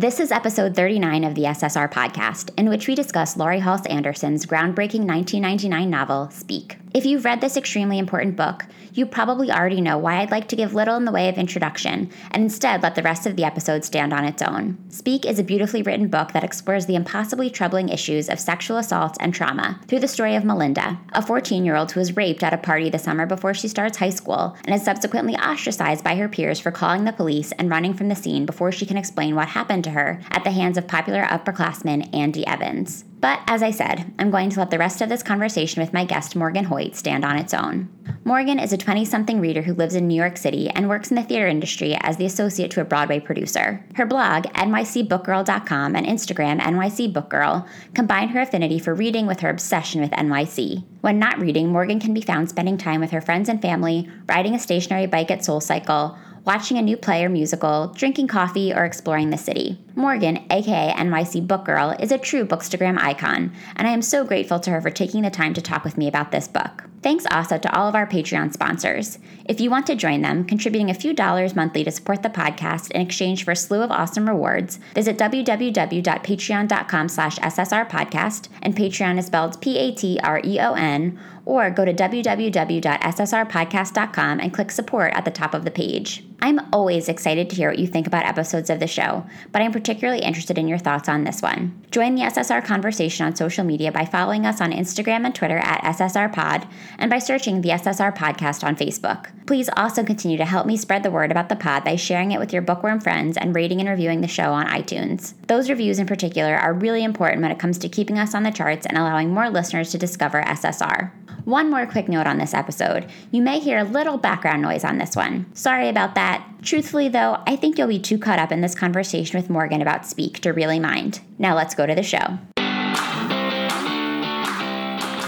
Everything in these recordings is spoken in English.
This is episode 39 of the SSR podcast, in which we discuss Laurie Halse Anderson's groundbreaking 1999 novel, Speak. If you've read this extremely important book, you probably already know why I'd like to give little in the way of introduction and instead let the rest of the episode stand on its own. Speak is a beautifully written book that explores the impossibly troubling issues of sexual assault and trauma through the story of Melinda, a 14 year old who was raped at a party the summer before she starts high school and is subsequently ostracized by her peers for calling the police and running from the scene before she can explain what happened to her at the hands of popular upperclassman Andy Evans. But as I said, I'm going to let the rest of this conversation with my guest, Morgan Hoit, stand on its own. Morgan is a 20 something reader who lives in New York City and works in the theater industry as the associate to a Broadway producer. Her blog, nycbookgirl.com, and Instagram, nycbookgirl, combine her affinity for reading with her obsession with NYC. When not reading, Morgan can be found spending time with her friends and family, riding a stationary bike at SoulCycle, watching a new play or musical, drinking coffee, or exploring the city. Morgan, aka NYC Book Girl, is a true Bookstagram icon, and I am so grateful to her for taking the time to talk with me about this book. Thanks also to all of our Patreon sponsors. If you want to join them, contributing a few dollars monthly to support the podcast in exchange for a slew of awesome rewards, visit www.patreon.com slash ssrpodcast, and Patreon is spelled P-A-T-R-E-O-N, or go to www.ssrpodcast.com and click support at the top of the page. I'm always excited to hear what you think about episodes of the show, but I'm particularly interested in your thoughts on this one. Join the SSR conversation on social media by following us on Instagram and Twitter at SSRPod and by searching the SSR podcast on Facebook. Please also continue to help me spread the word about the pod by sharing it with your bookworm friends and rating and reviewing the show on iTunes. Those reviews in particular are really important when it comes to keeping us on the charts and allowing more listeners to discover SSR. One more quick note on this episode. You may hear a little background noise on this one. Sorry about that. Truthfully, though, I think you'll be too caught up in this conversation with Morgan about Speak to really mind. Now let's go to the show.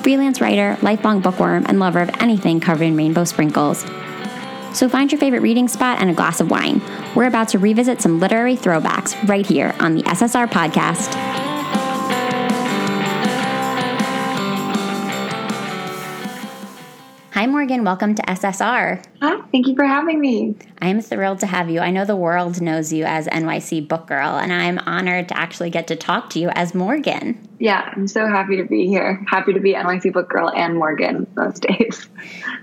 freelance writer, lifelong bookworm, and lover of anything covered in rainbow sprinkles. So find your favorite reading spot and a glass of wine. We're about to revisit some literary throwbacks right here on the SSR podcast. Hi, Morgan. Welcome to SSR. Hi, thank you for having me. I'm thrilled to have you. I know the world knows you as NYC Book Girl, and I'm honored to actually get to talk to you as Morgan. Yeah, I'm so happy to be here. Happy to be NYC Book Girl and Morgan most days.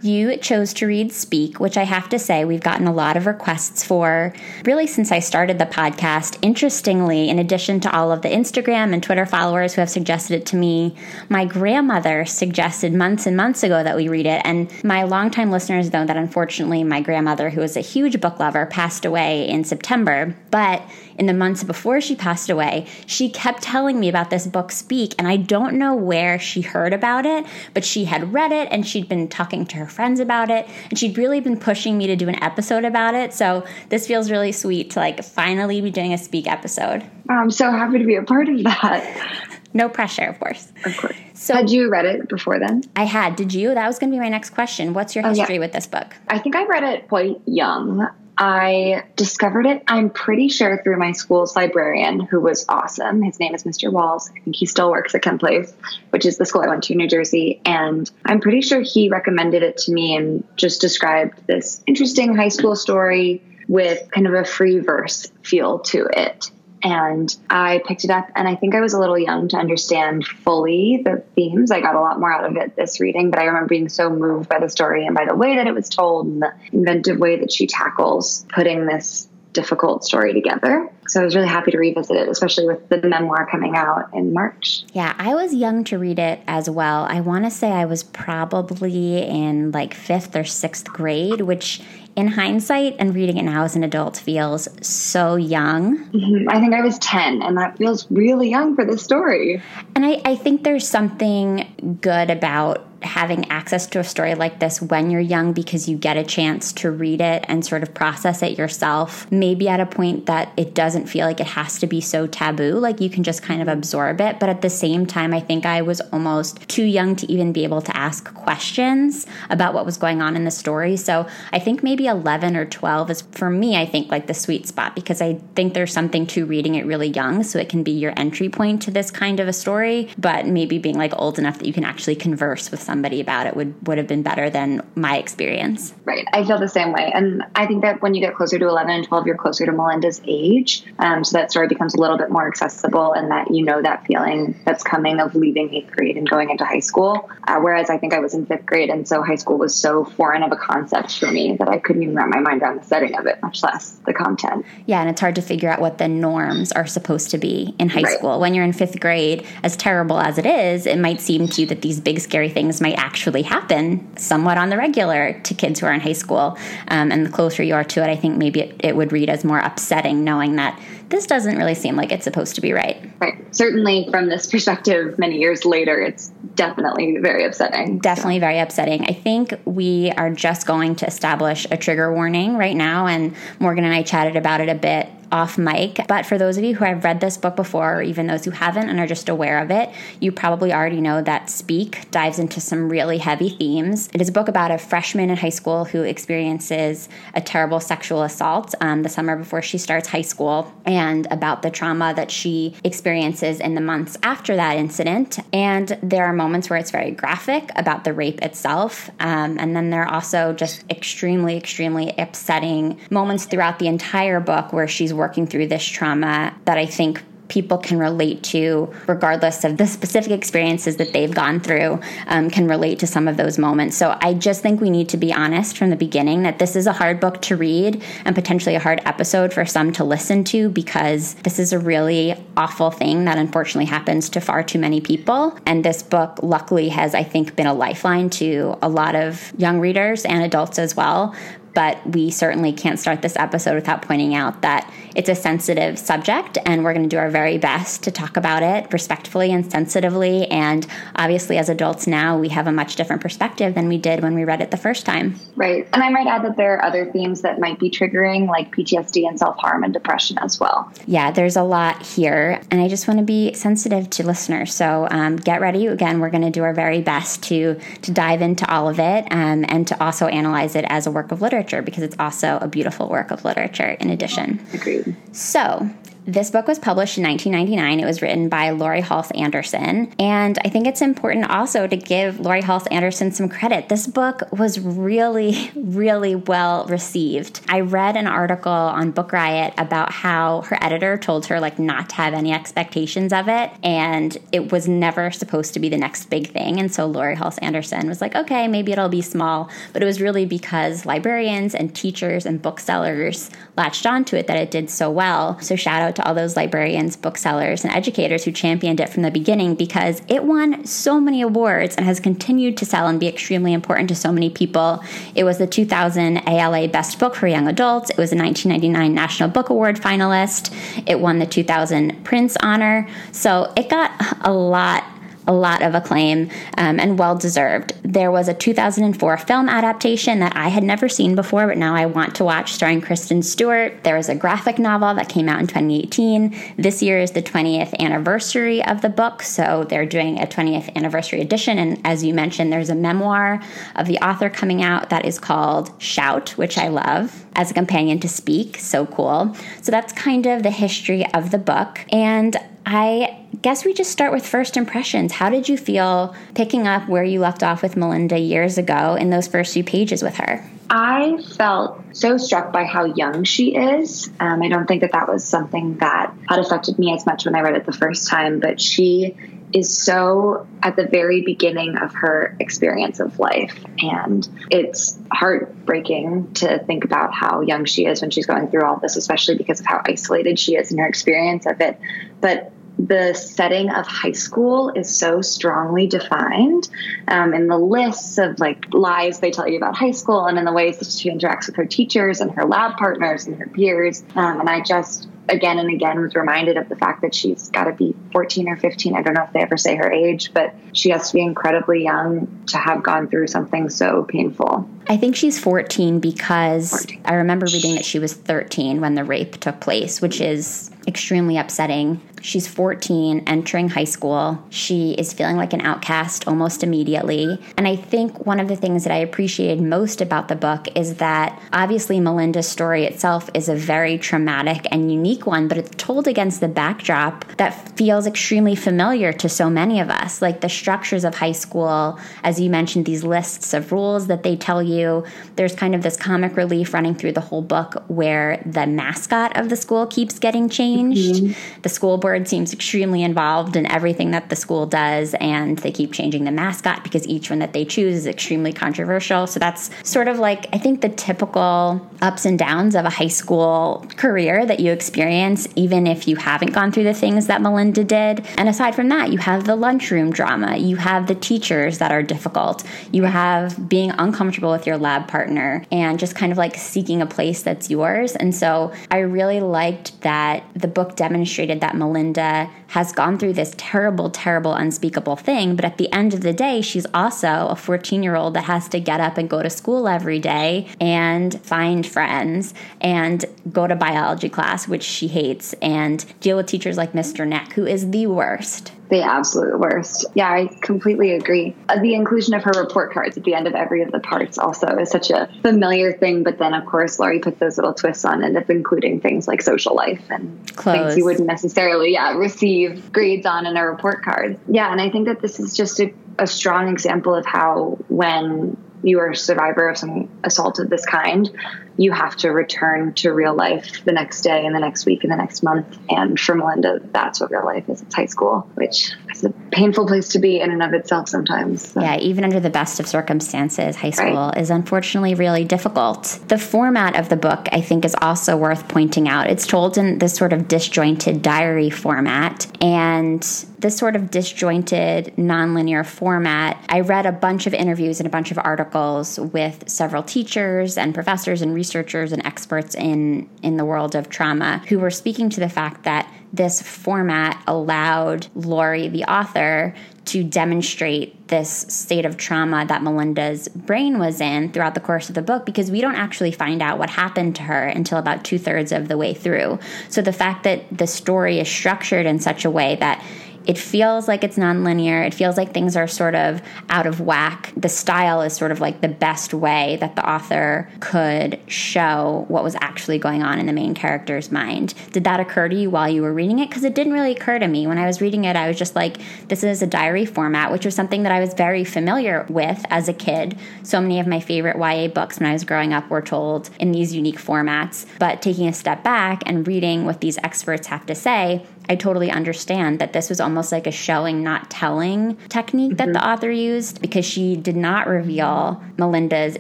You chose to read Speak, which I have to say we've gotten a lot of requests for really since I started the podcast. Interestingly, in addition to all of the Instagram and Twitter followers who have suggested it to me, my grandmother suggested months and months ago that we read it. And my longtime listeners know that unfortunately my grandmother, who was a huge book lover, passed away in September. But in the months before she passed away, she kept telling me about this book, Speak, and I don't know where she heard about it, but she had read it and she'd been talking to her friends about it, and she'd really been pushing me to do an episode about it. So this feels really sweet to like finally be doing a Speak episode. I'm so happy to be a part of that. No pressure, of course. Of course. So, had you read it before then? I had. Did you? That was going to be my next question. What's your history oh, yeah. with this book? I think I read it quite young. I discovered it, I'm pretty sure, through my school's librarian, who was awesome. His name is Mr. Walls. I think he still works at Kent Place, which is the school I went to in New Jersey. And I'm pretty sure he recommended it to me and just described this interesting high school story with kind of a free verse feel to it. And I picked it up, and I think I was a little young to understand fully the themes. I got a lot more out of it this reading, but I remember being so moved by the story and by the way that it was told and the inventive way that she tackles putting this difficult story together. So I was really happy to revisit it, especially with the memoir coming out in March. Yeah, I was young to read it as well. I want to say I was probably in like fifth or sixth grade, which in hindsight and reading it now as an adult feels so young. Mm-hmm. I think I was 10, and that feels really young for this story. And I, I think there's something good about having access to a story like this when you're young because you get a chance to read it and sort of process it yourself. Maybe at a point that it doesn't feel like it has to be so taboo, like you can just kind of absorb it. But at the same time, I think I was almost too young to even be able to ask questions about what was going on in the story. So I think maybe 11 or 12 is for me, I think like the sweet spot because I think there's something to reading it really young. So it can be your entry point to this kind of a story, but maybe being like old enough that you can actually converse with somebody about it would would have been better than my experience. Right. I feel the same way. And I think that when you get closer to 11 and 12, you're closer to Melinda's age. Um, so that story becomes a little bit more accessible and that you know that feeling that's coming of leaving eighth grade and going into high school. Uh, whereas I think I was in fifth grade. And so high school was so foreign of a concept for me that I couldn't even wrap my mind around the setting of it, much less the content. Yeah. And it's hard to figure out what the norms are supposed to be in high right. school. When you're in fifth grade, as terrible as it is, it might seem to you that these big, scary things might actually happen somewhat on the regular to kids who are in high school. Um, and the closer you are to it, I think maybe it, it would read as more upsetting knowing that this doesn't really seem like it's supposed to be right. Right. Certainly, from this perspective, many years later, it's definitely very upsetting. Definitely very upsetting. I think we are just going to establish a trigger warning right now, and Morgan and I chatted about it a bit off mic. But for those of you who have read this book before, or even those who haven't and are just aware of it, you probably already know that Speak dives into some really heavy themes. It is a book about a freshman in high school who experiences a terrible sexual assault um, the summer before she starts high school, and about the trauma that she experiences in the months after that incident. And there are moments where it's very graphic about the rape itself. Um, and then there are also just extremely, extremely upsetting moments throughout the entire book where she's working through this trauma that I think people can relate to, regardless of the specific experiences that they've gone through, um, can relate to some of those moments. So I just think we need to be honest from the beginning that this is a hard book to read and potentially a hard episode for some to listen to because this is a really awful thing that unfortunately happens to far too many people. And this book, luckily, has, I think, been a lifeline to a lot of young readers and adults as well but we certainly can't start this episode without pointing out that it's a sensitive subject and we're going to do our very best to talk about it respectfully and sensitively. And obviously, as adults now, we have a much different perspective than we did when we read it the first time. Right. And I might add that there are other themes that might be triggering, like PTSD and self harm and depression as well. Yeah, there's a lot here. And I just want to be sensitive to listeners. So um, get ready. Again, we're going to do our very best to, to dive into all of it um, and to also analyze it as a work of literature literature because it's also a beautiful work of literature in addition. Agreed. So, this book was published in 1999. It was written by Laurie Halse Anderson. And I think it's important also to give Laurie Halse Anderson some credit. This book was really, really well received. I read an article on Book Riot about how her editor told her like not to have any expectations of it. And it was never supposed to be the next big thing. And so Laurie Halse Anderson was like, okay, maybe it'll be small. But it was really because librarians and teachers and booksellers latched onto it that it did so well. So shout out to all those librarians, booksellers, and educators who championed it from the beginning because it won so many awards and has continued to sell and be extremely important to so many people. It was the 2000 ALA Best Book for Young Adults. It was a 1999 National Book Award finalist. It won the 2000 Printz Honor. So it got a lot a lot of acclaim um, and well deserved. There was a 2004 film adaptation that I had never seen before, but now I want to watch, starring Kristen Stewart. There was a graphic novel that came out in 2018. This year is the 20th anniversary of the book, so they're doing a 20th anniversary edition. And as you mentioned, there's a memoir of the author coming out that is called Shout, which I love as a companion to Speak. So cool. So that's kind of the history of the book. And I guess we just start with first impressions. How did you feel picking up where you left off with Melinda years ago in those first few pages with her? I felt so struck by how young she is. Um, I don't think that that was something that had affected me as much when I read it the first time, but she is so at the very beginning of her experience of life. And it's heartbreaking to think about how young she is when she's going through all this, especially because of how isolated she is in her experience of it. But the setting of high school is so strongly defined um, in the lists of like lies they tell you about high school and in the ways that she interacts with her teachers and her lab partners and her peers. Um, and I just again and again was reminded of the fact that she's got to be 14 or 15. I don't know if they ever say her age, but she has to be incredibly young to have gone through something so painful. I think she's 14 because 14. I remember reading that she was 13 when the rape took place, which is extremely upsetting. She's 14, entering high school. She is feeling like an outcast almost immediately. And I think one of the things that I appreciated most about the book is that obviously Melinda's story itself is a very traumatic and unique one, but it's told against the backdrop that feels extremely familiar to so many of us. Like the structures of high school, as you mentioned, these lists of rules that they tell you. There's kind of this comic relief running through the whole book where the mascot of the school keeps getting changed changed. Mm-hmm. The school board seems extremely involved in everything that the school does, and they keep changing the mascot because each one that they choose is extremely controversial. So that's sort of like, I think, the typical ups and downs of a high school career that you experience, even if you haven't gone through the things that Melinda did. And aside from that, you have the lunchroom drama, you have the teachers that are difficult, you have being uncomfortable with your lab partner, and just kind of like seeking a place that's yours. And so I really liked that the the book demonstrated that Melinda has gone through this terrible, terrible, unspeakable thing. But at the end of the day, she's also a 14 year old that has to get up and go to school every day and find friends and go to biology class, which she hates, and deal with teachers like Mr. Neck, who is the worst the absolute worst. Yeah, I completely agree. Uh, the inclusion of her report cards at the end of every of the parts also is such a familiar thing. But then, of course, Laurie puts those little twists on it of including things like social life and Clothes. things you wouldn't necessarily, yeah, receive grades on in a report card. Yeah, and I think that this is just a, a strong example of how when you are a survivor of some assault of this kind, you have to return to real life the next day and the next week and the next month. And for Melinda, that's what real life is. It's high school, which is a painful place to be in and of itself sometimes. So. Yeah, even under the best of circumstances, high school right. is unfortunately really difficult. The format of the book, I think, is also worth pointing out. It's told in this sort of disjointed diary format. And this sort of disjointed, nonlinear format, I read a bunch of interviews and a bunch of articles with several teachers and professors and researchers and experts in, in the world of trauma who were speaking to the fact that this format allowed Laurie, the author, to demonstrate this state of trauma that Melinda's brain was in throughout the course of the book because we don't actually find out what happened to her until about two thirds of the way through. So the fact that the story is structured in such a way that it feels like it's nonlinear. It feels like things are sort of out of whack. The style is sort of like the best way that the author could show what was actually going on in the main character's mind. Did that occur to you while you were reading it? Because it didn't really occur to me. When I was reading it, I was just like, this is a diary format, which was something that I was very familiar with as a kid. So many of my favorite YA books when I was growing up were told in these unique formats. But taking a step back and reading what these experts have to say, I totally understand that this was almost like a showing, not telling technique mm-hmm. that the mm-hmm. author used because she did not reveal Melinda's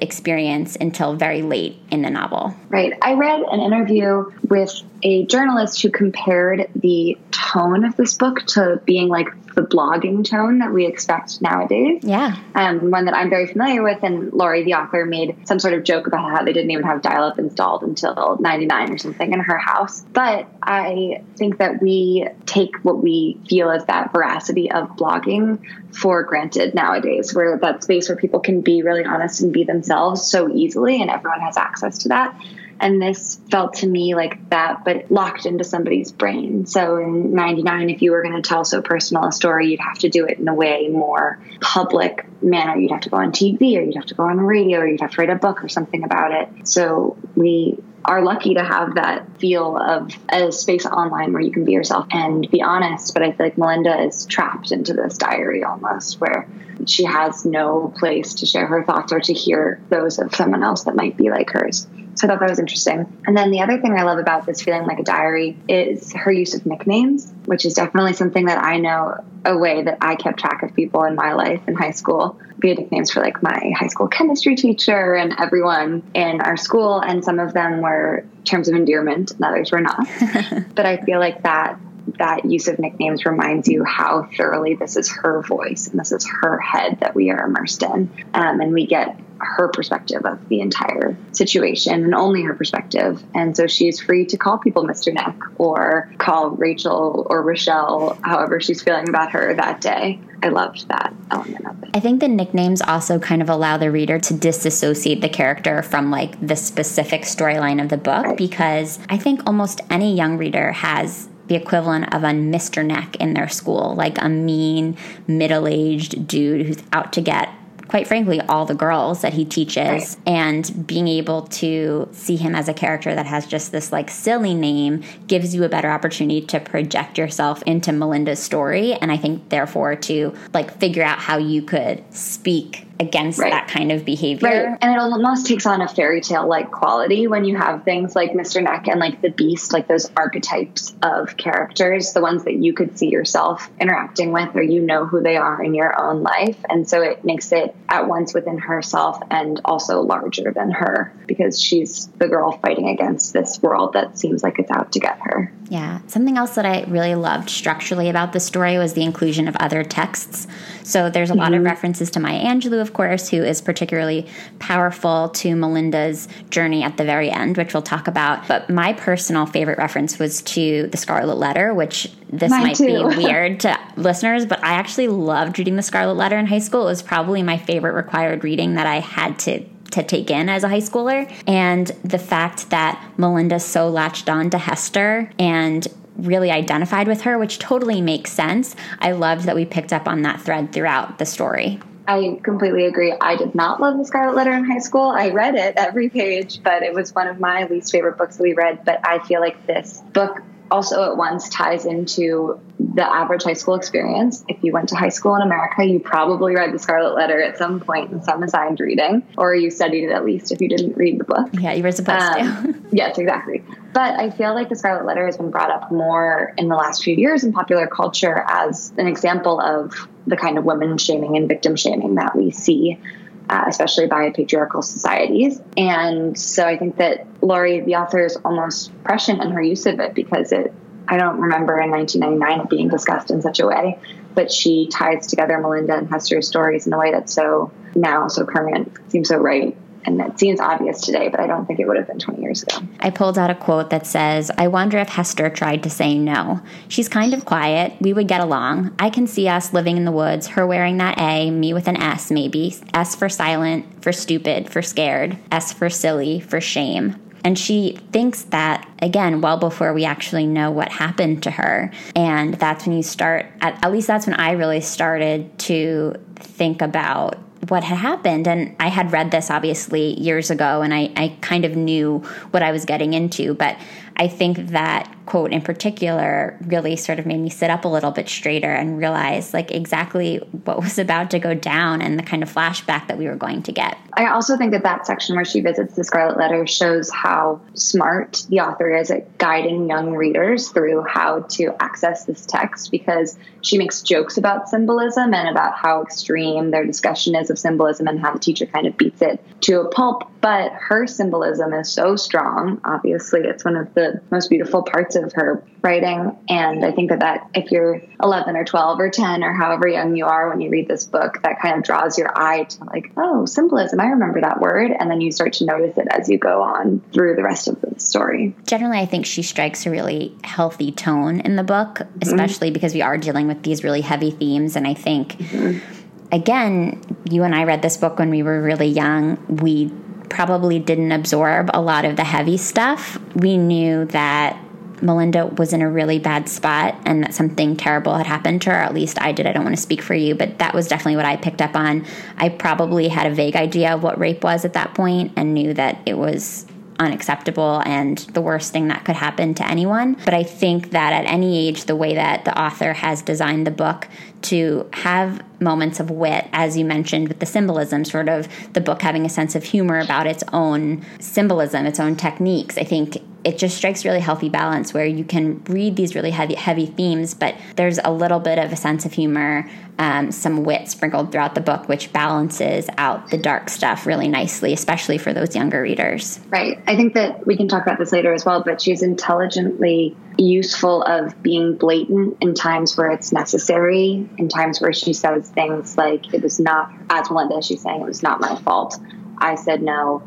experience until very late in the novel. Right. I read an interview with a journalist who compared the tone of this book to being like the blogging tone that we expect nowadays. Yeah. Um, one that I'm very familiar with. And Laurie, the author, made some sort of joke about how they didn't even have dial up installed until 99 or something in her house. But I think that we take what we feel as that veracity of blogging for granted nowadays, where that space where people can be really honest and be themselves so easily, and everyone has access to that. And this felt to me like that, but locked into somebody's brain. So in 99, if you were going to tell so personal a story, you'd have to do it in a way more public manner. You'd have to go on TV or you'd have to go on radio or you'd have to write a book or something about it. So we are lucky to have that feel of a space online where you can be yourself and be honest. But I feel like Melinda is trapped into this diary almost where she has no place to share her thoughts or to hear those of someone else that might be like hers. So I thought that was interesting. And then the other thing I love about this feeling like a diary is her use of nicknames, which is definitely something that I know a way that I kept track of people in my life in high school. We had nicknames for like my high school chemistry teacher and everyone in our school, and some of them were terms of endearment and others were not. but I feel like that that use of nicknames reminds you how thoroughly this is her voice and this is her head that we are immersed in. Um, and we get her perspective of the entire situation and only her perspective. And so she's free to call people Mr. Neck or call Rachel or Rochelle, however she's feeling about her that day. I loved that element of it. I think the nicknames also kind of allow the reader to disassociate the character from like the specific storyline of the book right. because I think almost any young reader has the equivalent of a Mr. Neck in their school, like a mean, middle aged dude who's out to get quite frankly, all the girls that he teaches, right. and being able to see him as a character that has just this like silly name gives you a better opportunity to project yourself into Melinda's story. And I think, therefore, to like figure out how you could speak against right. that kind of behavior. Right. And it almost takes on a fairy tale like quality when you have things like Mr. Neck and like the Beast, like those archetypes of characters, the ones that you could see yourself interacting with or you know who they are in your own life. And so it makes it at once within herself and also larger than her because she's the girl fighting against this world that seems like it's out to get her. Yeah. Something else that I really loved structurally about the story was the inclusion of other texts. So there's a mm-hmm. lot of mm-hmm. references to Maya Angelou, of course, who is particularly powerful to Melinda's journey at the very end, which we'll talk about. But my personal favorite reference was to the Scarlet Letter, which this Mine might too. be weird to listeners, but I actually loved reading the Scarlet Letter in high school. It was probably my favorite required reading that I had to to take in as a high schooler. And the fact that Melinda so latched on to Hester and really identified with her, which totally makes sense. I loved that we picked up on that thread throughout the story. I completely agree. I did not love The Scarlet Letter in high school. I read it every page, but it was one of my least favorite books that we read. But I feel like this book also at once ties into the average high school experience. If you went to high school in America, you probably read the Scarlet Letter at some point in some assigned reading, or you studied it at least if you didn't read the book. Yeah, you were supposed um, to. yes, exactly. But I feel like the Scarlet Letter has been brought up more in the last few years in popular culture as an example of the kind of women shaming and victim shaming that we see uh, especially by patriarchal societies. And so I think that Laurie, the author, is almost prescient in her use of it because it, I don't remember in 1999 it being discussed in such a way, but she ties together Melinda and Hester's stories in a way that's so now so current, seems so right and it seems obvious today, but I don't think it would have been 20 years ago. I pulled out a quote that says, I wonder if Hester tried to say no. She's kind of quiet. We would get along. I can see us living in the woods, her wearing that A, me with an S maybe. S for silent, for stupid, for scared, S for silly, for shame. And she thinks that, again, well before we actually know what happened to her. And that's when you start, at, at least that's when I really started to think about what had happened. And I had read this obviously years ago, and I, I kind of knew what I was getting into. But I think that quote in particular really sort of made me sit up a little bit straighter and realize like exactly what was about to go down and the kind of flashback that we were going to get. I also think that that section where she visits the Scarlet Letter shows how smart the author is at guiding young readers through how to access this text because she makes jokes about symbolism and about how extreme their discussion is of symbolism and how the teacher kind of beats it to a pulp. But her symbolism is so strong. Obviously, it's one of the most beautiful parts of her writing. And I think that, that if you're 11 or 12 or 10 or however young you are when you read this book, that kind of draws your eye to like, oh, symbolism. I remember that word. And then you start to notice it as you go on through the rest of the story. Generally, I think she strikes a really healthy tone in the book, mm-hmm. especially because we are dealing with these really heavy themes. And I think. Mm-hmm. Again, you and I read this book when we were really young. We probably didn't absorb a lot of the heavy stuff. We knew that Melinda was in a really bad spot and that something terrible had happened to her. At least I did. I don't want to speak for you, but that was definitely what I picked up on. I probably had a vague idea of what rape was at that point and knew that it was unacceptable and the worst thing that could happen to anyone. But I think that at any age, the way that the author has designed the book to have moments of wit, as you mentioned with the symbolism, sort of the book having a sense of humor about its own symbolism, its own techniques. I think it just strikes really healthy balance where you can read these really heavy heavy themes, but there's a little bit of a sense of humor, um, some wit sprinkled throughout the book, which balances out the dark stuff really nicely, especially for those younger readers. Right. I think that we can talk about this later as well, but she's intelligently useful of being blatant in times where it's necessary, in times where she says things like, it was not, as Melinda, she's saying, it was not my fault. I said no.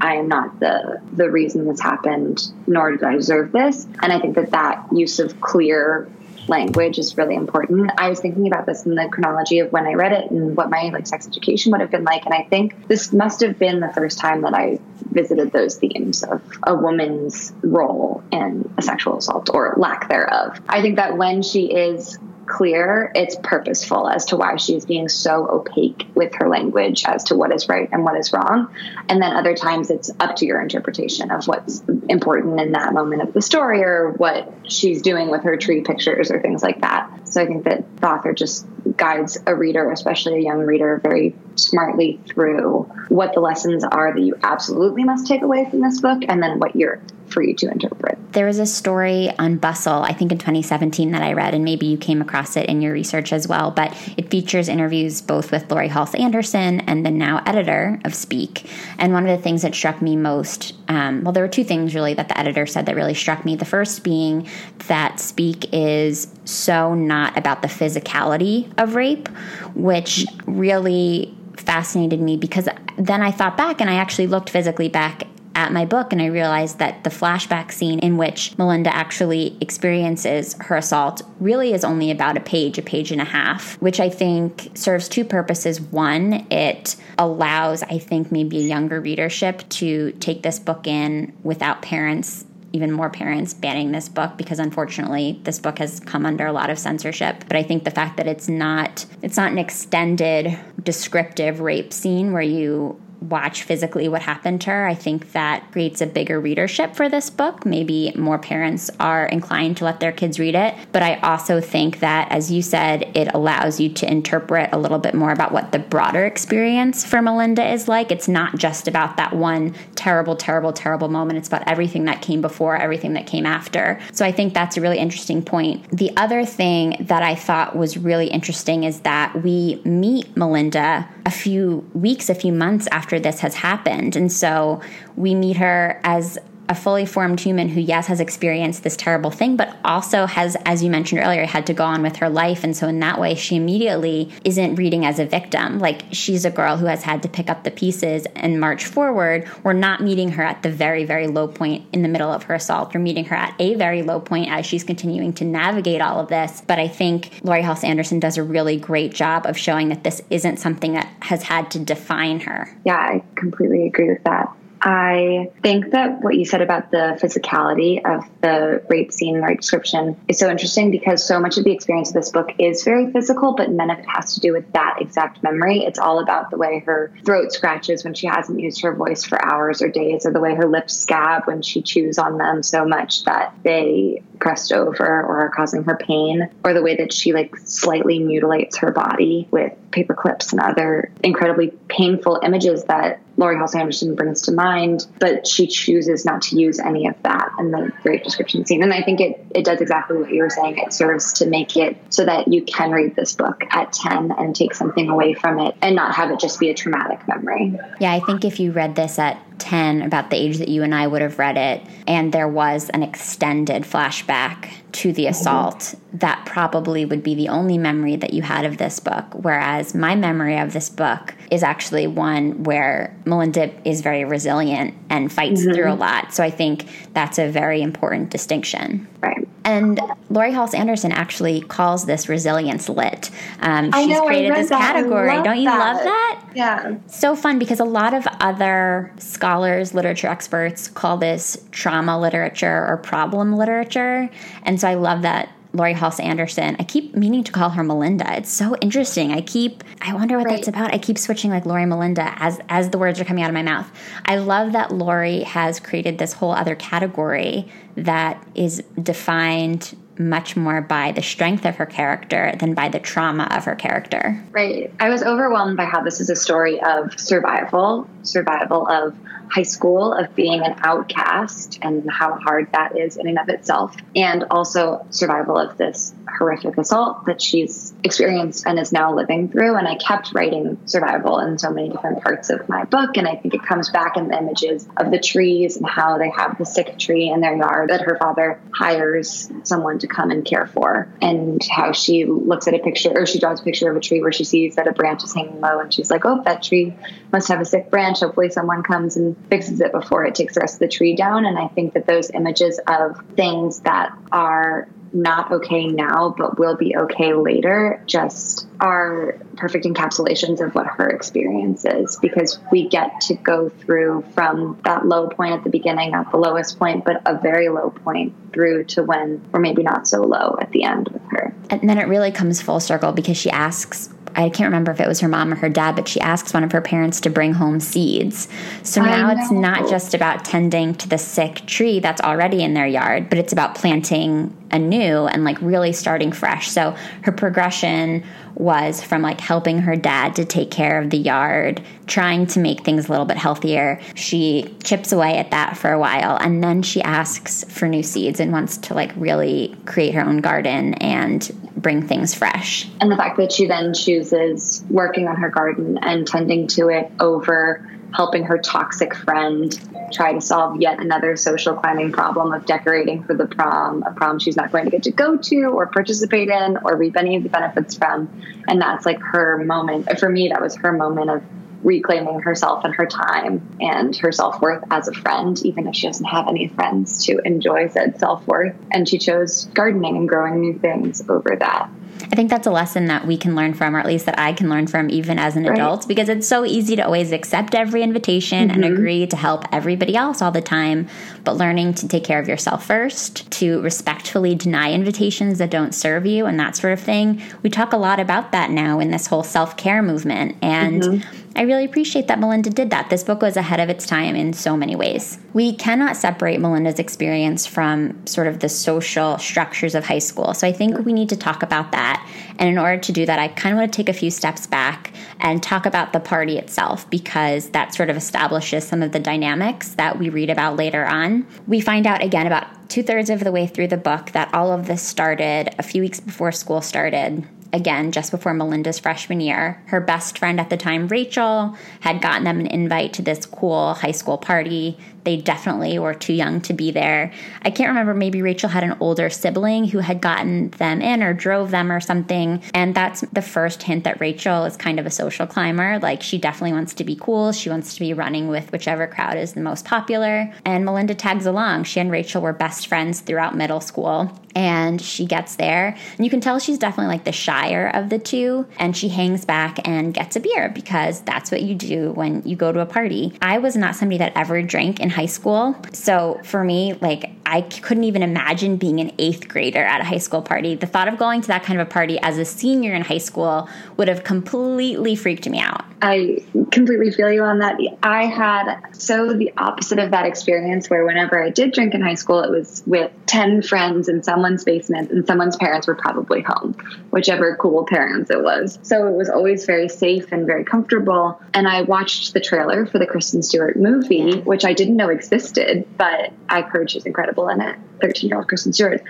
I am not the the reason this happened, nor did I deserve this. And I think that that use of clear language is really important. I was thinking about this in the chronology of when I read it and what my like sex education would have been like, and I think this must have been the first time that I visited those themes of a woman's role in a sexual assault or lack thereof. I think that when she is clear, it's purposeful as to why she's being so opaque with her language as to what is right and what is wrong. And then other times it's up to your interpretation of what's important in that moment of the story or what she's doing with her tree pictures or things like that. So I think that the author just guides a reader, especially a young reader, very smartly through what the lessons are that you absolutely must take away from this book and then what you're for you to interpret. There was a story on Bustle, I think in 2017, that I read, and maybe you came across it in your research as well. But it features interviews both with Laurie Halse Anderson and the now editor of Speak. And one of the things that struck me most, um, well, there were two things really that the editor said that really struck me. The first being that Speak is so not about the physicality of rape, which really fascinated me because then I thought back and I actually looked physically back at my book and I realized that the flashback scene in which Melinda actually experiences her assault really is only about a page, a page and a half, which I think serves two purposes. One, it allows, I think, maybe a younger readership to take this book in without parents even more parents banning this book because unfortunately this book has come under a lot of censorship but i think the fact that it's not it's not an extended descriptive rape scene where you watch physically what happened to her. I think that creates a bigger readership for this book. Maybe more parents are inclined to let their kids read it. But I also think that, as you said, it allows you to interpret a little bit more about what the broader experience for Melinda is like. It's not just about that one terrible, terrible, terrible moment. It's about everything that came before, everything that came after. So I think that's a really interesting point. The other thing that I thought was really interesting is that we meet Melinda a few weeks, a few months after this has happened. And so we meet her as a fully formed human who, yes, has experienced this terrible thing, but also has, as you mentioned earlier, had to go on with her life. And so, in that way, she immediately isn't reading as a victim. Like, she's a girl who has had to pick up the pieces and march forward. We're not meeting her at the very, very low point in the middle of her assault. We're meeting her at a very low point as she's continuing to navigate all of this. But I think Laurie Halse Anderson does a really great job of showing that this isn't something that has had to define her. Yeah, I completely agree with that. I think that what you said about the physicality of the rape scene, rape description, is so interesting because so much of the experience of this book is very physical, but none of it has to do with that exact memory. It's all about the way her throat scratches when she hasn't used her voice for hours or days, or the way her lips scab when she chews on them so much that they crust over or are causing her pain, or the way that she like slightly mutilates her body with paper clips and other incredibly painful images that Laurie Halse Anderson brings to mind, but she chooses not to use any of that in the rape description scene. And I think it, it does exactly what you were saying. It serves to make it so that you can read this book at 10 and take something away from it and not have it just be a traumatic memory. Yeah, I think if you read this at 10, about the age that you and I would have read it, and there was an extended flashback to the assault, mm-hmm. that probably would be the only memory that you had of this book. Whereas my memory of this book is actually one where Melinda is very resilient and fights mm-hmm. through a lot. So I think that's a very important distinction. Right. And Laurie Halse Anderson actually calls this resilience lit. Um, she's know, created this that. category. Don't you that. love that? Yeah. So fun because a lot of other scholars, literature experts call this trauma literature or problem literature. And so I love that Laurie Halse Anderson. I keep meaning to call her Melinda. It's so interesting. I keep I wonder what right. that's about. I keep switching like Laurie Melinda as as the words are coming out of my mouth. I love that Laurie has created this whole other category that is defined much more by the strength of her character than by the trauma of her character. Right. I was overwhelmed by how this is a story of survival, survival of high school of being an outcast and how hard that is in and of itself, and also survival of this horrific assault that she's experienced and is now living through. And I kept writing survival in so many different parts of my book. And I think it comes back in the images of the trees and how they have the sick tree in their yard that her father hires someone to come and care for, and how she looks at a picture or she draws a picture of a tree where she sees that a branch is hanging low and she's like, oh, that tree must have a sick branch. Hopefully, someone comes and fixes it before it takes the rest of the tree down. And I think that those images of things that are not okay now, but will be okay later, just are perfect encapsulations of what her experience is because we get to go through from that low point at the beginning, not the lowest point, but a very low point through to when we're maybe not so low at the end with her. And then it really comes full circle because she asks I can't remember if it was her mom or her dad, but she asks one of her parents to bring home seeds. So now it's not just about tending to the sick tree that's already in their yard, but it's about planting anew and like really starting fresh. So her progression was from like helping her dad to take care of the yard, trying to make things a little bit healthier. She chips away at that for a while and then she asks for new seeds and wants to like really create her own garden and bring things fresh. And the fact that she then chooses working on her garden and tending to it over helping her toxic friend try to solve yet another social climbing problem of decorating for the prom, a prom she's not going to get to go to or participate in or reap any of the benefits from. And that's like her moment. For me, that was her moment of reclaiming herself and her time and her self worth as a friend, even if she doesn't have any friends to enjoy said self worth. And she chose gardening and growing new things over that. I think that's a lesson that we can learn from, or at least that I can learn from even as an right. adult, because it's so easy to always accept every invitation mm-hmm. and agree to help everybody else all the time. But learning to take care of yourself first, to respectfully deny invitations that don't serve you, and that sort of thing. We talk a lot about that now in this whole self care movement. And mm-hmm. I really appreciate that Melinda did that. This book was ahead of its time in so many ways. We cannot separate Melinda's experience from sort of the social structures of high school. So I think we need to talk about that. And in order to do that, I kind of want to take a few steps back and talk about the party itself because that sort of establishes some of the dynamics that we read about later on. We find out again about two thirds of the way through the book that all of this started a few weeks before school started again just before Melinda's freshman year. Her best friend at the time, Rachel, had gotten them an invite to this cool high school party they definitely were too young to be there. I can't remember, maybe Rachel had an older sibling who had gotten them in or drove them or something. And that's the first hint that Rachel is kind of a social climber. Like she definitely wants to be cool. She wants to be running with whichever crowd is the most popular. And Melinda tags along. She and Rachel were best friends throughout middle school. And she gets there, and you can tell she's definitely like the shyer of the two. And she hangs back and gets a beer because that's what you do when you go to a party. I was not somebody that ever drank in high school. So for me, like I couldn't even imagine being an eighth grader at a high school party. The thought of going to that kind of a party as a senior in high school would have completely freaked me out. I completely feel you on that. I had so the opposite of that experience where whenever I did drink in high school, it was with 10 friends in someone's basement and someone's parents were probably home, whichever cool parents it was. So it was always very safe and very comfortable. And I watched the trailer for the Kristen Stewart movie, which I didn't know existed, but I've heard she's incredible incredible in it, 13 year old Kristen Stewart.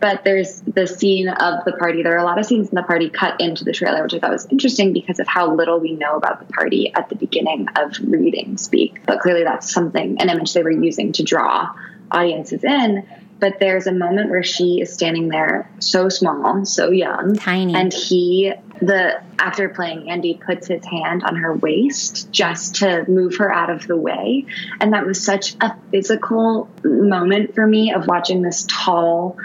But there's the scene of the party. There are a lot of scenes in the party cut into the trailer, which I thought was interesting because of how little we know about the party at the beginning of reading Speak. But clearly, that's something, an image they were using to draw audiences in but there's a moment where she is standing there so small, so young, tiny, and he, the after playing Andy, puts his hand on her waist just to move her out of the way, and that was such a physical moment for me of watching this tall